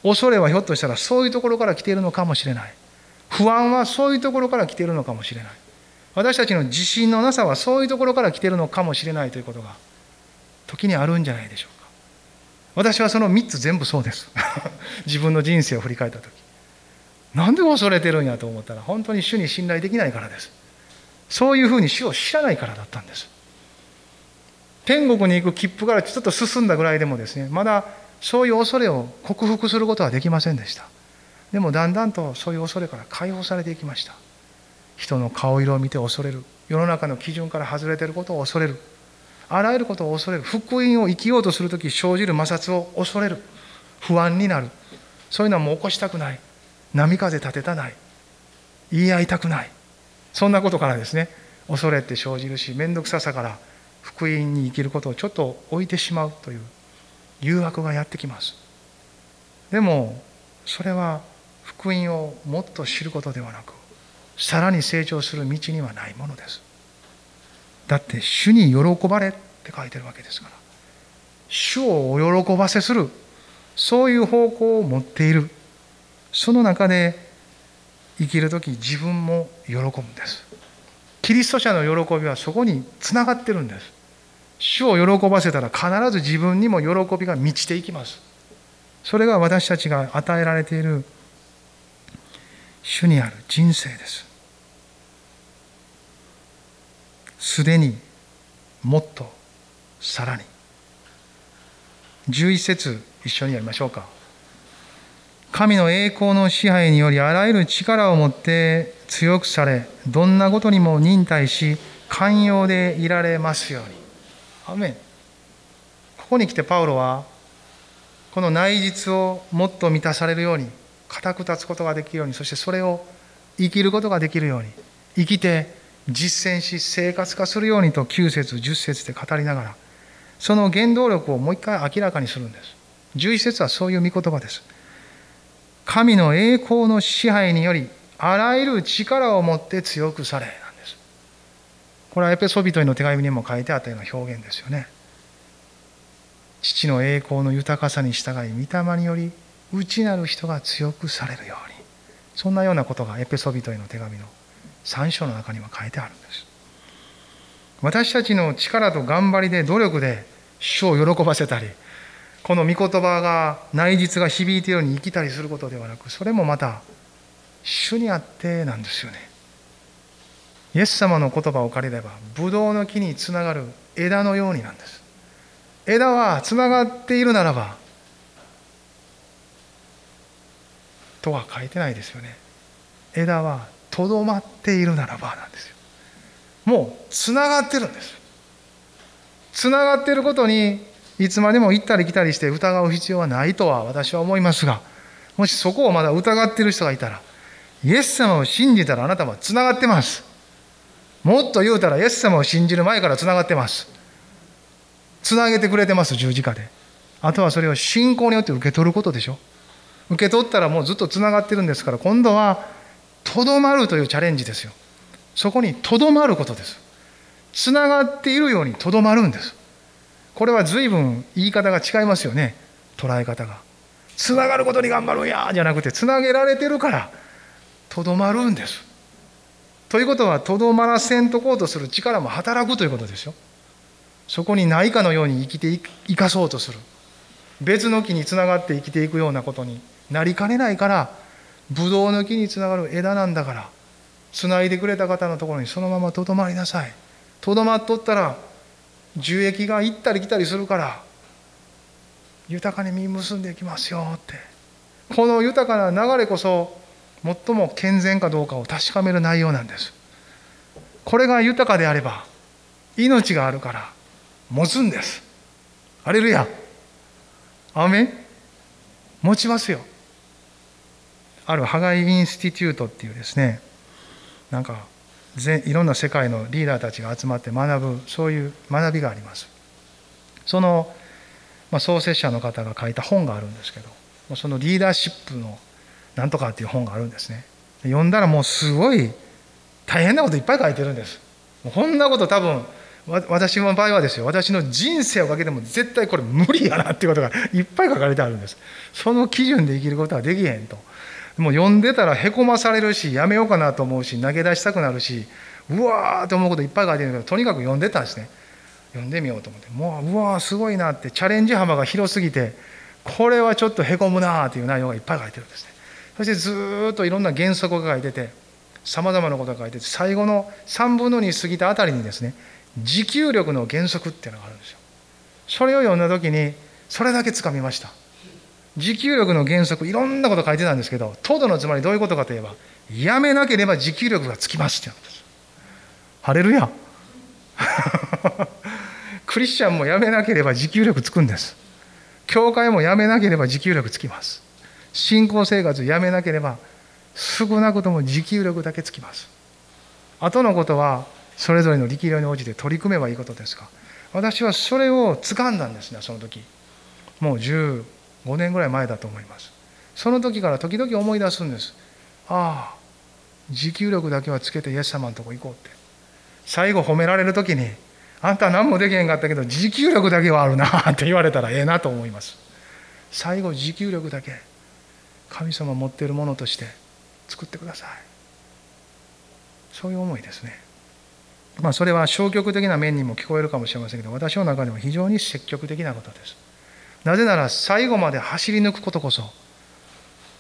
恐れはひょっとしたらそういうところから来ているのかもしれない。不安はそういうところから来ているのかもしれない。私たちの自信のなさはそういうところから来ているのかもしれないということが時にあるんじゃないでしょうか。私はその3つ全部そうです。*laughs* 自分の人生を振り返った時。なんで恐れてるんやと思ったら本当に主に信頼できないからです。そういうふうに主を知らないからだったんです。天国に行く切符からちょっと進んだぐらいでもですねまだそういう恐れを克服することはできませんでした。でもだんだんとそういう恐れから解放されていきました。人の顔色を見て恐れる。世の中の基準から外れていることを恐れる。あらゆることを恐れる。福音を生きようとする時生じる摩擦を恐れる。不安になる。そういうのはもう起こしたくない。波風立てたない。言い合いたくない。そんなことからですね恐れって生じるし面倒くささから福音に生きることをちょっと置いてしまうという誘惑がやってきます。でもそれは福音をもっと知ることではなくさらに成長する道にはないものです。だって主に喜ばれって書いてるわけですから主をお喜ばせするそういう方向を持っている。その中で生きる時自分も喜ぶんです。キリスト者の喜びはそこにつながってるんです。主を喜ばせたら必ず自分にも喜びが満ちていきます。それが私たちが与えられている主にある人生です。すでにもっとさらに。11節一緒にやりましょうか。神の栄光の支配によりあらゆる力を持って強くされどんなことにも忍耐し寛容でいられますように。アメン。ここに来てパウロはこの内実をもっと満たされるように固く立つことができるようにそしてそれを生きることができるように生きて実践し生活化するようにと9節10節で語りながらその原動力をもう一回明らかにするんです。11節はそういう御言葉です。神の栄光の支配によりあらゆる力を持って強くされなんです。これはエペソビトへの手紙にも書いてあったような表現ですよね。父の栄光の豊かさに従い御霊により内なる人が強くされるように。そんなようなことがエペソビトへの手紙の3章の中には書いてあるんです。私たちの力と頑張りで努力で主を喜ばせたりこの御言葉が内実が響いているように生きたりすることではなくそれもまた主にあってなんですよね。イエス様の言葉を借りればブドウの木につながる枝のようになんです。枝はつながっているならばとは書いてないですよね。枝はとどまっているならばなんですよ。もうつながってるんです。つながっていることにいつまでも行ったり来たりして疑う必要はないとは私は思いますがもしそこをまだ疑っている人がいたらイエス様を信じたらあなたはつながってます。もっと言うたらイエス様を信じる前からつながってます。つなげてくれてます十字架で。あとはそれを信仰によって受け取ることでしょ。受け取ったらもうずっとつながってるんですから今度はとどまるというチャレンジですよ。そこにとどまることです。つながっているようにとどまるんです。これは随分言い方が違いますよね。捉え方が。つながることに頑張るんやじゃなくてつなげられてるからとどまるんです。ということはとどまらせんとこうとする力も働くということですよ。そこにないかのように生きていかそうとする。別の木につながって生きていくようなことになりかねないからブドウの木につながる枝なんだからつないでくれた方のところにそのままとどまりなさい。とどまっとったら樹液が行ったり来たりするから豊かに実結んでいきますよって。この豊かな流れこそ最も健全かどうかを確かめる内容なんです。これが豊かであれば命があるから持つんです。アレルヤ。アメ持ちますよ。あるハガイ・インスティテュートっていうですねなんかいろんな世界のリーダーたちが集まって学ぶそういう学びがあります。その、まあ、創設者の方が書いた本があるんですけどそのリーダーシップのなんとかっていう本があるんですね。読んだらもうすごい大変なこといっぱい書いてるんです。こんなこと多分私の場合はですよ。私の人生をかけても絶対これ無理やなっていうことがいっぱい書かれてあるんです。その基準で生きることはできへんと。もう読んでたらへこまされるしやめようかなと思うし投げ出したくなるしうわーって思うこといっぱい書いてるけどとにかく読んでたんですね。読んでみようと思って。もううわーすごいなってチャレンジ幅が広すぎてこれはちょっとへこむなーっていう内容がいっぱい書いてるんですね。そしてずっといろんな原則が書いててさまざまなことが書いてて最後の3分の2過ぎたあたりにですね持久力の原則っていうのがあるんですよ。それを読んだ時にそれだけつかみました。持久力の原則いろんなこと書いてたんですけどトドのつまりどういうことかといえばやめなければ持久力がつきますって言うんです。ハレルヤ。*laughs* クリスチャンもやめなければ持久力つくんです。教会もやめなければ持久力つきます。信仰生活やめなければ少なくとも持久力だけつきます。後のことはそれぞれの力量に応じて取り組めばいいことですが私はそれを掴んだんですねその時。もう5年ぐらい前だと思います。その時から時々思い出すんです。ああ持久力だけはつけてイエス様のとこ行こうって。最後褒められる時にあんた何もできへんかったけど持久力だけはあるなって言われたらええなと思います。最後持久力だけ神様持っているものとして使救ってください。そういう思いですね。まあそれは消極的な面にも聞こえるかもしれませんけど私の中でも非常に積極的なことです。なぜなら最後まで走り抜くことこそ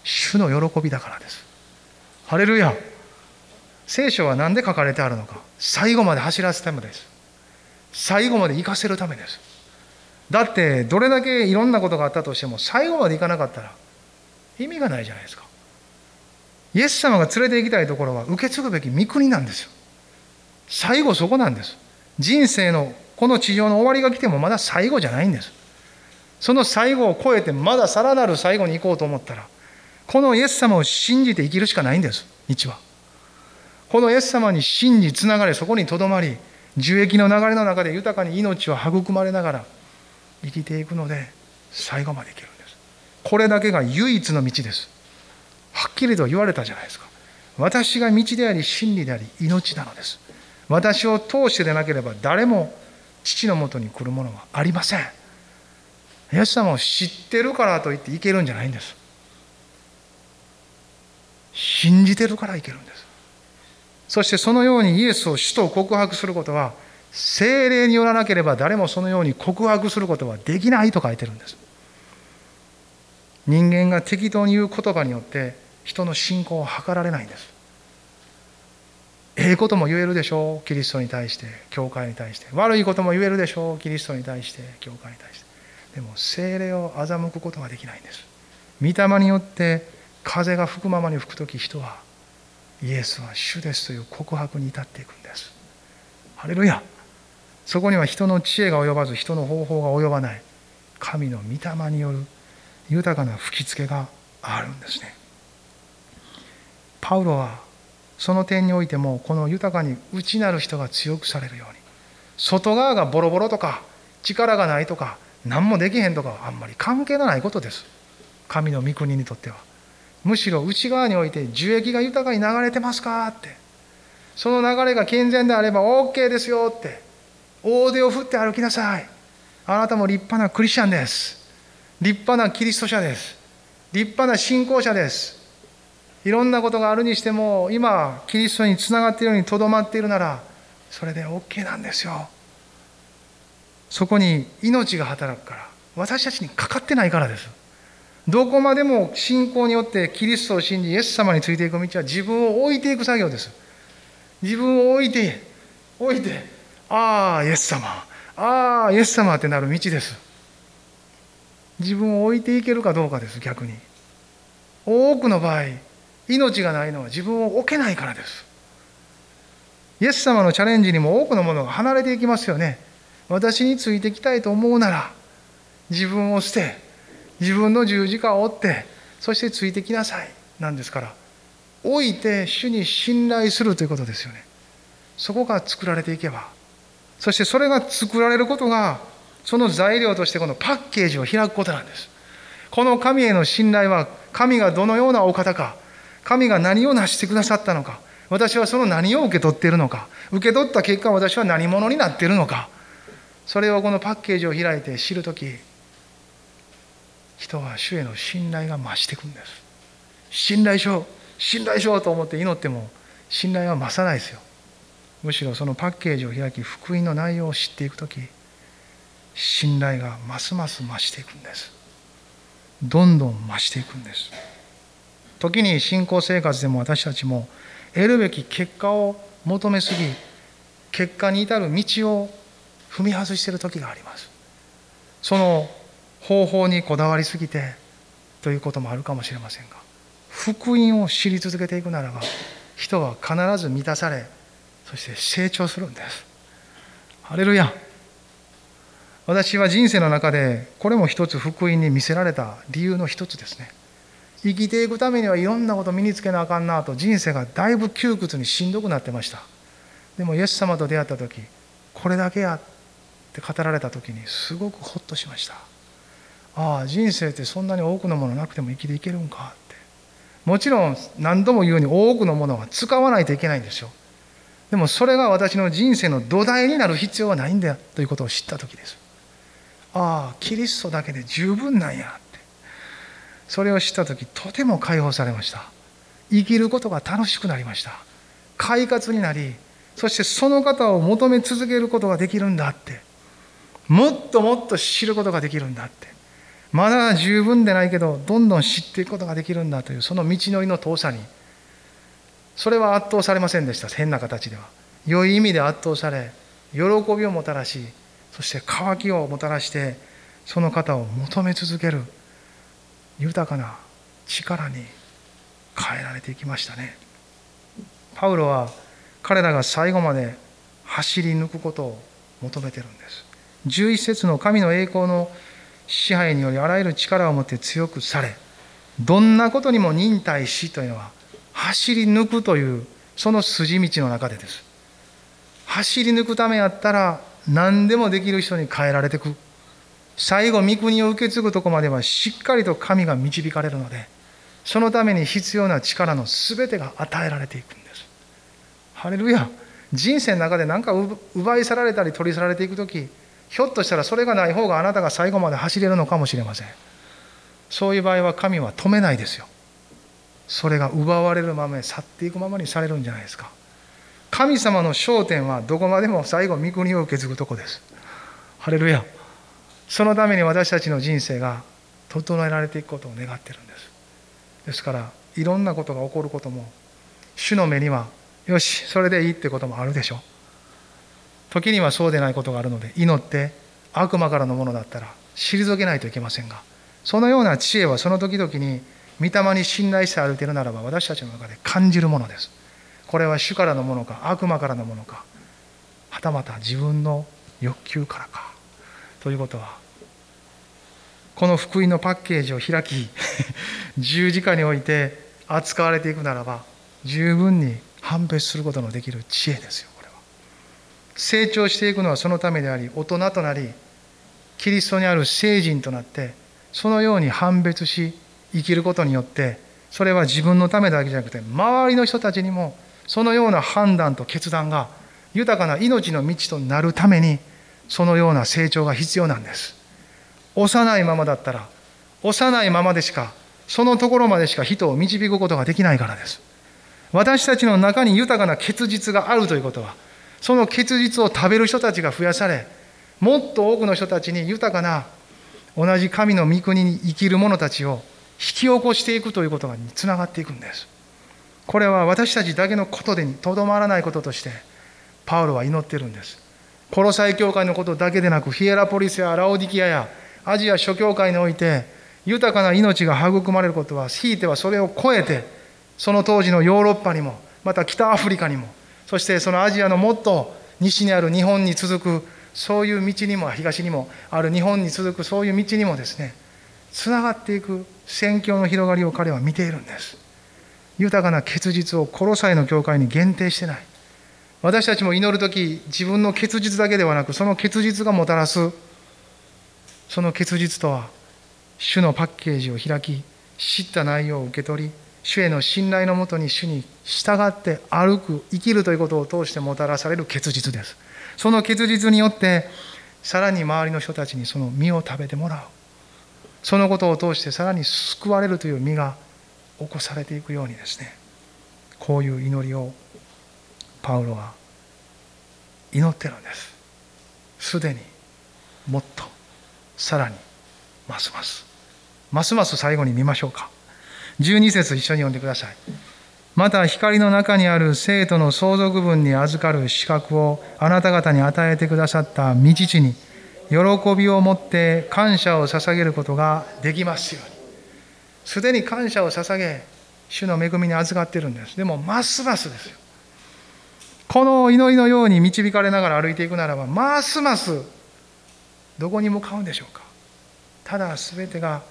主の喜びだからです。ハレルヤ。聖書は何で書かれてあるのか。最後まで走らせるためです。最後まで行かせるためです。だってどれだけいろんなことがあったとしても最後まで行かなかったら意味がないじゃないですか。イエス様が連れて行きたいところは受け継ぐべき御国なんですよ。最後そこなんです。人生のこの地上の終わりが来てもまだ最後じゃないんです。その最後を超えてまださらなる最後に行こうと思ったらこのイエス様を信じて生きるしかないんです道は。このイエス様に信じつながれそこにとどまり樹液の流れの中で豊かに命を育まれながら生きていくので最後までいけるんです。これだけが唯一の道です。はっきりと言われたじゃないですか。私が道であり真理であり命なのです。私を通してでなければ誰も父のもとに来るものはありません。イエス様を知ってるからといっていけるんじゃないんです。信じてるからいけるんです。そしてそのようにイエスを主と告白することは精霊によらなければ誰もそのように告白することはできないと書いてるんです。人間が適当に言う言葉によって人の信仰を図られないんです。ええことも言えるでしょう。キリストに対して教会に対して。悪いことも言えるでしょう。キリストに対して教会に対して。でも精霊を欺くことはできないんです。御霊によって風が吹くままに吹く時人はイエスは主ですという告白に至っていくんです。ハレルヤ。そこには人の知恵が及ばず人の方法が及ばない。神の御霊による豊かな吹き付けがあるんですね。パウロはその点においてもこの豊かに内なる人が強くされるように外側がボロボロとか力がないとか何もできへんとかはあんまり関係のないことです。神の御国にとっては。むしろ内側において樹液が豊かに流れてますかって。その流れが健全であれば OK ですよって。大手を振って歩きなさい。あなたも立派なクリスチャンです。立派なキリスト者です。立派な信仰者です。いろんなことがあるにしても今キリストにつながっているようにとどまっているならそれで OK なんですよ。そこに命が働くから私たちにかかってないからです。どこまでも信仰によってキリストを信じイエス様についていく道は自分を置いていく作業です。自分を置いて置いてああイエス様ああイエス様ってなる道です。自分を置いていけるかどうかです逆に。多くの場合命がないのは自分を置けないからです。イエス様のチャレンジにも多くのものが離れていきますよね。私についてきたいと思うなら自分を捨て自分の十字架を追ってそしてついてきなさいなんですから置いて主に信頼するということですよね。そこが作られていけばそしてそれが作られることがその材料としてこのパッケージを開くことなんです。この神への信頼は神がどのようなお方か神が何を成してくださったのか私はその何を受け取っているのか受け取った結果私は何者になっているのかそれをこのパッケージを開いて知るとき人は主への信頼が増していくんです。信頼しよう。信頼しようと思って祈っても信頼は増さないですよ。むしろそのパッケージを開き福音の内容を知っていく時信頼がますます増していくんです。どんどん増していくんです。時に信仰生活でも私たちも得るべき結果を求めすぎ結果に至る道を踏み外している時があります。その方法にこだわりすぎてということもあるかもしれませんが福音を知り続けていくならば人は必ず満たされそして成長するんです。ハレルヤ。私は人生の中でこれも一つ福音に見せられた理由の一つですね。生きていくためにはいろんなこと身につけなあかんなと人生がだいぶ窮屈にしんどくなってました。でもイエス様と出会った時これだけやって語られた時にすごくほっとしましたああ人生ってそんなに多くのものなくても生きていけるんかって。もちろん何度も言うように多くのものは使わないといけないんですよ。でもそれが私の人生の土台になる必要はないんだよということを知った時ですああキリストだけで十分なんやって。それを知った時とても解放されました。生きることが楽しくなりました。快活になりそしてその方を求め続けることができるんだって。もっともっと知ることができるんだって。まだ十分でないけどどんどん知っていくことができるんだというその道のりの遠さに。それは圧倒されませんでした変な形では。良い意味で圧倒され喜びをもたらしそして渇きをもたらしてその方を求め続ける豊かな力に変えられていきましたね。パウロは彼らが最後まで走り抜くことを求めてるんです。11節の神の栄光の支配によりあらゆる力を持って強くされどんなことにも忍耐しというのは走り抜くというその筋道の中でです。走り抜くためやったら何でもできる人に変えられていく。最後御国を受け継ぐとこまではしっかりと神が導かれるのでそのために必要な力の全てが与えられていくんです。ハレルヤ人生の中で何か奪い去られたり取り去られていく時ひょっとしたらそれがない方があなたが最後まで走れるのかもしれません。そういう場合は神は止めないですよ。それが奪われるまま去っていくままにされるんじゃないですか。神様の焦点はどこまでも最後御国を受け継ぐとこです。ハレルヤ。そのために私たちの人生が整えられていくことを願ってるんです。ですからいろんなことが起こることも主の目にはよしそれでいいってこともあるでしょう。時にはそうでないことがあるので祈って悪魔からのものだったら退けないといけませんがそのような知恵はその時々に御霊に信頼して歩いているならば私たちの中で感じるものです。これは主からのものか悪魔からのものかはたまた自分の欲求からかということはこの福音のパッケージを開き *laughs* 十字架において扱われていくならば十分に判別することのできる知恵ですよ。成長していくのはそのためであり大人となりキリストにある聖人となってそのように判別し生きることによってそれは自分のためだけじゃなくて周りの人たちにもそのような判断と決断が豊かな命の道となるためにそのような成長が必要なんです。幼いままだったら幼いままでしかそのところまでしか人を導くことができないからです。私たちの中に豊かな結実があるということはその結実を食べる人たちが増やされもっと多くの人たちに豊かな同じ神の御国に生きる者たちを引き起こしていくということにつながっていくんです。これは私たちだけのことでにとどまらないこととしてパウロは祈ってるんです。コロサイ教会のことだけでなくヒエラポリスやラオディキアやアジア諸教会において豊かな命が育まれることはひいてはそれを超えてその当時のヨーロッパにもまた北アフリカにもそしてそのアジアのもっと西にある日本に続くそういう道にも東にもある日本に続くそういう道にもですねつながっていく宣教の広がりを彼は見ているんです。豊かな結実をコロサイの教会に限定してない。私たちも祈る時自分の結実だけではなくその結実がもたらすその結実とは主のパッケージを開き知った内容を受け取り主への信頼のもとに主に従って歩く生きるということを通してもたらされる結実です。その結実によってさらに周りの人たちにその実を食べてもらう。そのことを通してさらに救われるという実が起こされていくようにですね。こういう祈りをパウロは祈ってるんです。すでにもっとさらにますます。ますます最後に見ましょうか。12節一緒に読んでください。また光の中にある生徒の相続分に預かる資格をあなた方に与えてくださった道地に喜びを持って感謝を捧げることができますように。すでに感謝を捧げ、主の恵みに預かってるんです。でも、ますますですよ。この祈りのように導かれながら歩いていくならば、ますますどこに向かうんでしょうか。ただ全てが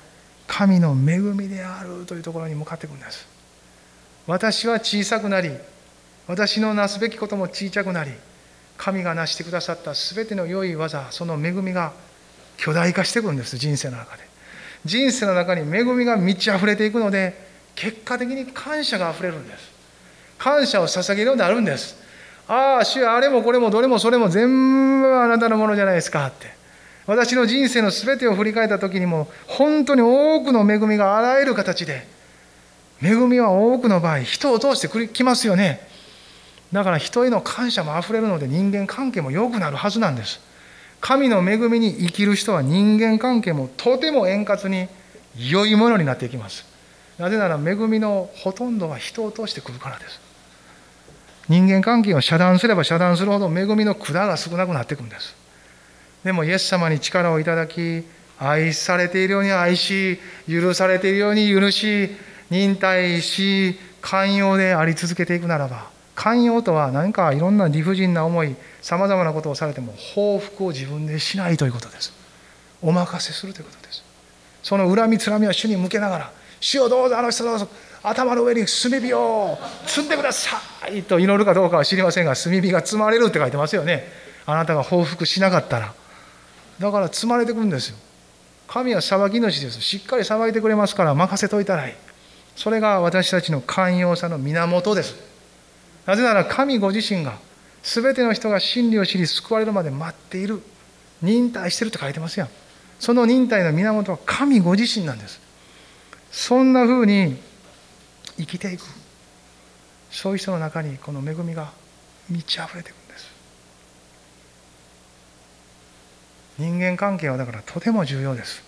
神の恵みであるというところに向かっていくんです。私は小さくなり私のなすべきことも小さくなり神が成してくださった全ての良い技その恵みが巨大化していくんです人生の中で。人生の中に恵みが満ち溢れていくので結果的に感謝が溢れるんです。感謝を捧げるようになるんです。ああ主あれもこれもどれもそれも全部あなたのものじゃないですかって。私の人生の全てを振り返った時にも本当に多くの恵みがあらゆる形で恵みは多くの場合人を通してきますよね。だから人への感謝もあふれるので人間関係も良くなるはずなんです。神の恵みに生きる人は人間関係もとても円滑に良いものになっていきます。なぜなら恵みのほとんどは人を通してくるからです。人間関係を遮断すれば遮断するほど恵みの管が少なくなっていくんです。でもイエス様に力をいただき愛されているように愛し許されているように許し忍耐し寛容であり続けていくならば寛容とは何かいろんな理不尽な思いさまざまなことをされても報復を自分でしないということです。お任せするということです。その恨みつらみは主に向けながら主をどうぞあの人どうぞ頭の上に炭火を積んでくださいと祈るかどうかは知りませんが炭火が積まれるって書いてますよね。あなたが報復しなかったらだから積まれてくるんですよ。神は裁き主ですしっかり裁いてくれますから任せといたらいい。それが私たちの寛容さの源です。なぜなら神ご自身が全ての人が真理を知り救われるまで待っている。忍耐してるって書いてますやん。その忍耐の源は神ご自身なんです。そんなふうに生きていく。そういう人の中にこの恵みが満ち溢れてくんです人間関係はだからとても重要です。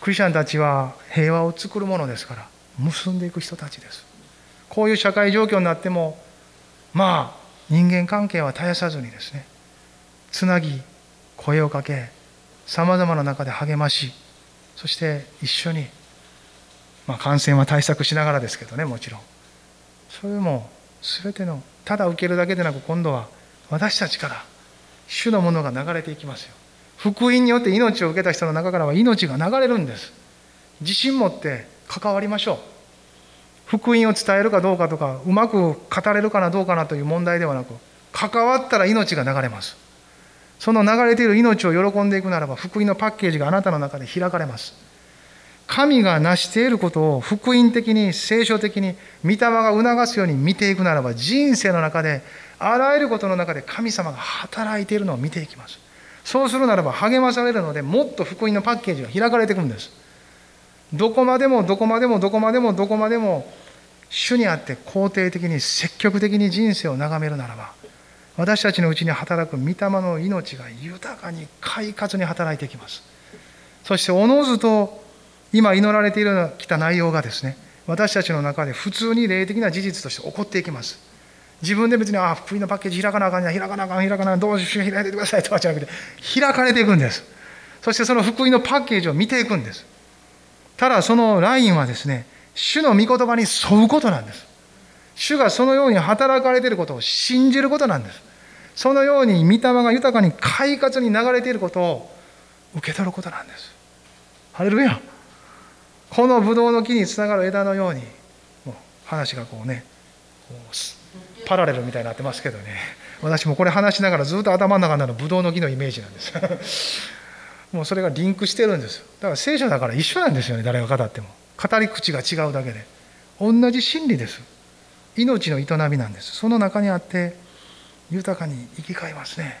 クリスチャンたちは平和を作るものですから結んでいく人たちです。こういう社会状況になってもまあ人間関係は絶やさずにですねつなぎ声をかけさまざまな中で励ましそして一緒にまあ、感染は対策しながらですけどねもちろん。それも全てのただ受けるだけでなく今度は私たちから主のものが流れていきますよ。福音によって命を受けた人の中からは命が流れるんです。自信持って関わりましょう。福音を伝えるかどうかとかうまく語れるかなどうかなという問題ではなく関わったら命が流れます。その流れている命を喜んでいくならば福音のパッケージがあなたの中で開かれます。神が成していることを福音的に聖書的に御霊が促すように見ていくならば人生の中であらゆることの中で神様が働いているのを見ていきます。そうするならば励まされるのでもっと福音のパッケージが開かれていくんです。どこまでもどこまでもどこまでもどこまでも主にあって肯定的に積極的に人生を眺めるならば私たちのうちに働く御霊の命が豊かに快活に働いていきます。そしておのずと今祈られているきた内容がですね私たちの中で普通に霊的な事実として起こっていきます。自分で別にあ福音のパッケージ開かなあかんや開かなあかん開かなあかんどうしよう開いてくださいとかじゃなくて開かれていくんです。そしてその福音のパッケージを見ていくんです。ただそのラインはですね主の御言葉に沿うことなんです。主がそのように働かれていることを信じることなんです。そのように御霊が豊かに快活に流れていることを受け取ることなんです。ハレルヤ。このブドウの木につながる枝のようにもう話がこうねこうパラレルみたいになってますけどね。私もこれ話しながらずっと頭の中になるブドウの木のイメージなんです。*laughs* もうそれがリンクしてるんです。だから聖書だから一緒なんですよね誰が語っても。語り口が違うだけで。同じ真理です。命の営みなんです。その中にあって豊かに生き返りますね。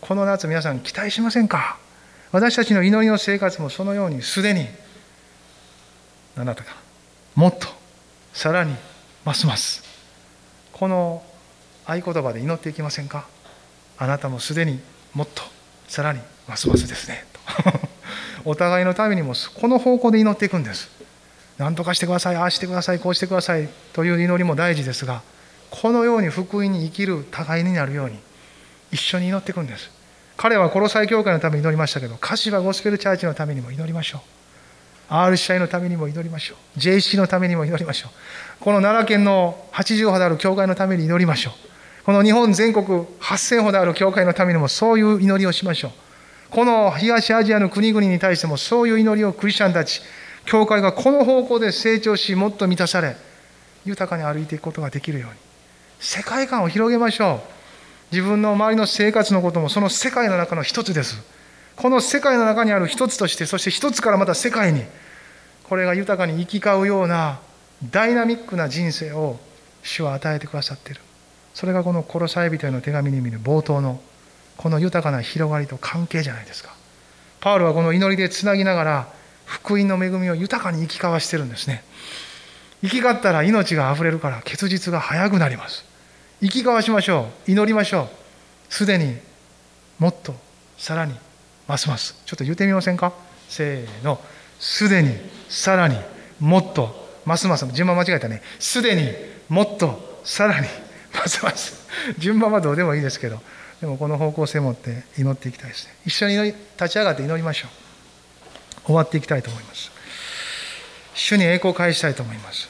この夏皆さん期待しませんか？私たちの祈りの生活もそのようにすでにあなたがもっとさらにますますこの合言葉で祈っていきませんか？あなたもすでにもっとさらにますますですね。と。*laughs* お互いのためにもこの方向で祈っていくんです。何とかしてくださいああしてくださいこうしてくださいという祈りも大事ですがこのように福音に生きる互いになるように一緒に祈っていくんです。彼はコロサイ教会のために祈りましたけど柏ゴスペルチャーチのためにも祈りましょう。R 試合のためにも祈りましょう。JC のためにも祈りましょう。この奈良県の80ほどある教会のために祈りましょう。この日本全国8000ほどある教会のためにもそういう祈りをしましょう。この東アジアの国々に対してもそういう祈りをクリスチャンたち教会がこの方向で成長しもっと満たされ豊かに歩いていくことができるように世界観を広げましょう。自分の周りの生活のこともその世界の中の一つです。この世界の中にある一つとしてそして一つからまた世界にこれが豊かに行き交うようなダイナミックな人生を主は与えてくださっている。それがこの「殺さえ人への手紙」に見る冒頭のこの豊かな広がりと関係じゃないですか。パウルはこの祈りでつなぎながら福音の恵みを豊かに生き交わしてるんですね。生きがったら命があふれるから結実が早くなります。生き交わしましょう。祈りましょう。すでにもっとさらにますます。ちょっと言ってみませんか？せーの。すでにさらにもっとますます順番間違えたね。すでにもっとさらに *laughs* ますます。順番はどうでもいいですけどでもこの方向性を持って祈っていきたいですね。一緒に立ち上がって祈りましょう。終わっていきたいと思います。主に栄光を返したいと思います。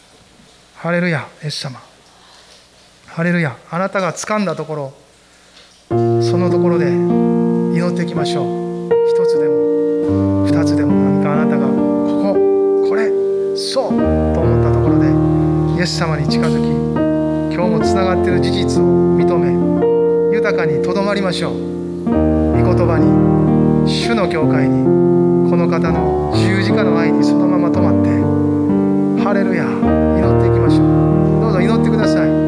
ハレルヤエス様。ハレルヤあなたが掴んだところそのところで祈っていきましょう。一つでも二つでも何かあなたがこここれそう。イエス様に近づき今日もつながっている事実を認め豊かにとどまりましょう。御言葉に主の教会にこの方の十字架の愛にそのまま止まってハレルヤ祈っていきましょう。どうぞ祈ってください。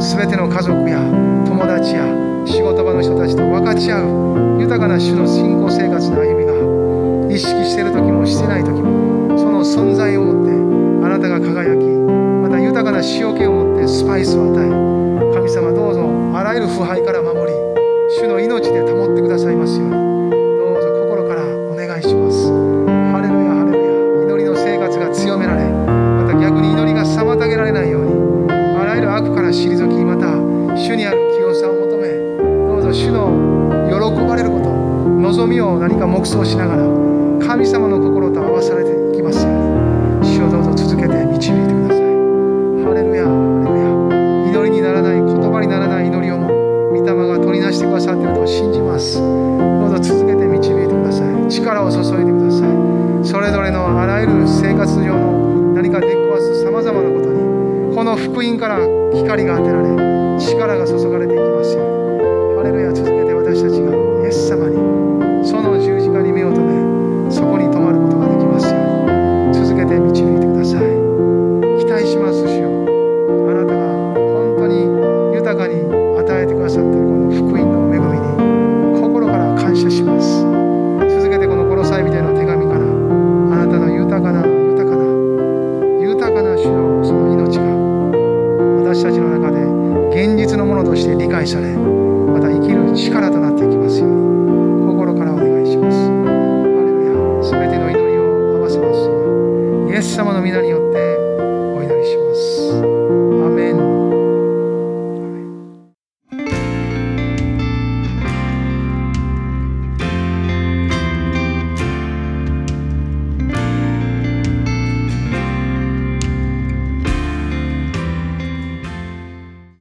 全ての家族や友達や仕事場の人たちと分かち合う豊かな主の信仰生活の歩みが意識している時もしてない時もその存在を持ってあなたが輝きまた豊かな塩気を持ってスパイスを与え神様どうぞあらゆる腐敗から守り主の命で保ってくださいますように。主にある清さを求めどうぞ主の喜ばれること望みを何か黙想しながら神様の心と合わされていきます。ように主をどうぞ続けて導いてください。ハレルヤハレルヤ。祈りにならない言葉にならない祈りをも御霊が取りなしてくださっていると信じます。どうぞ続けて導いてください。力を注いでください。それぞれのあらゆる生活上の何か出くわすさまざまなことにこの福音から光が当てられ力が注がれていきますようにハレルヤ続けて私たちがイエス様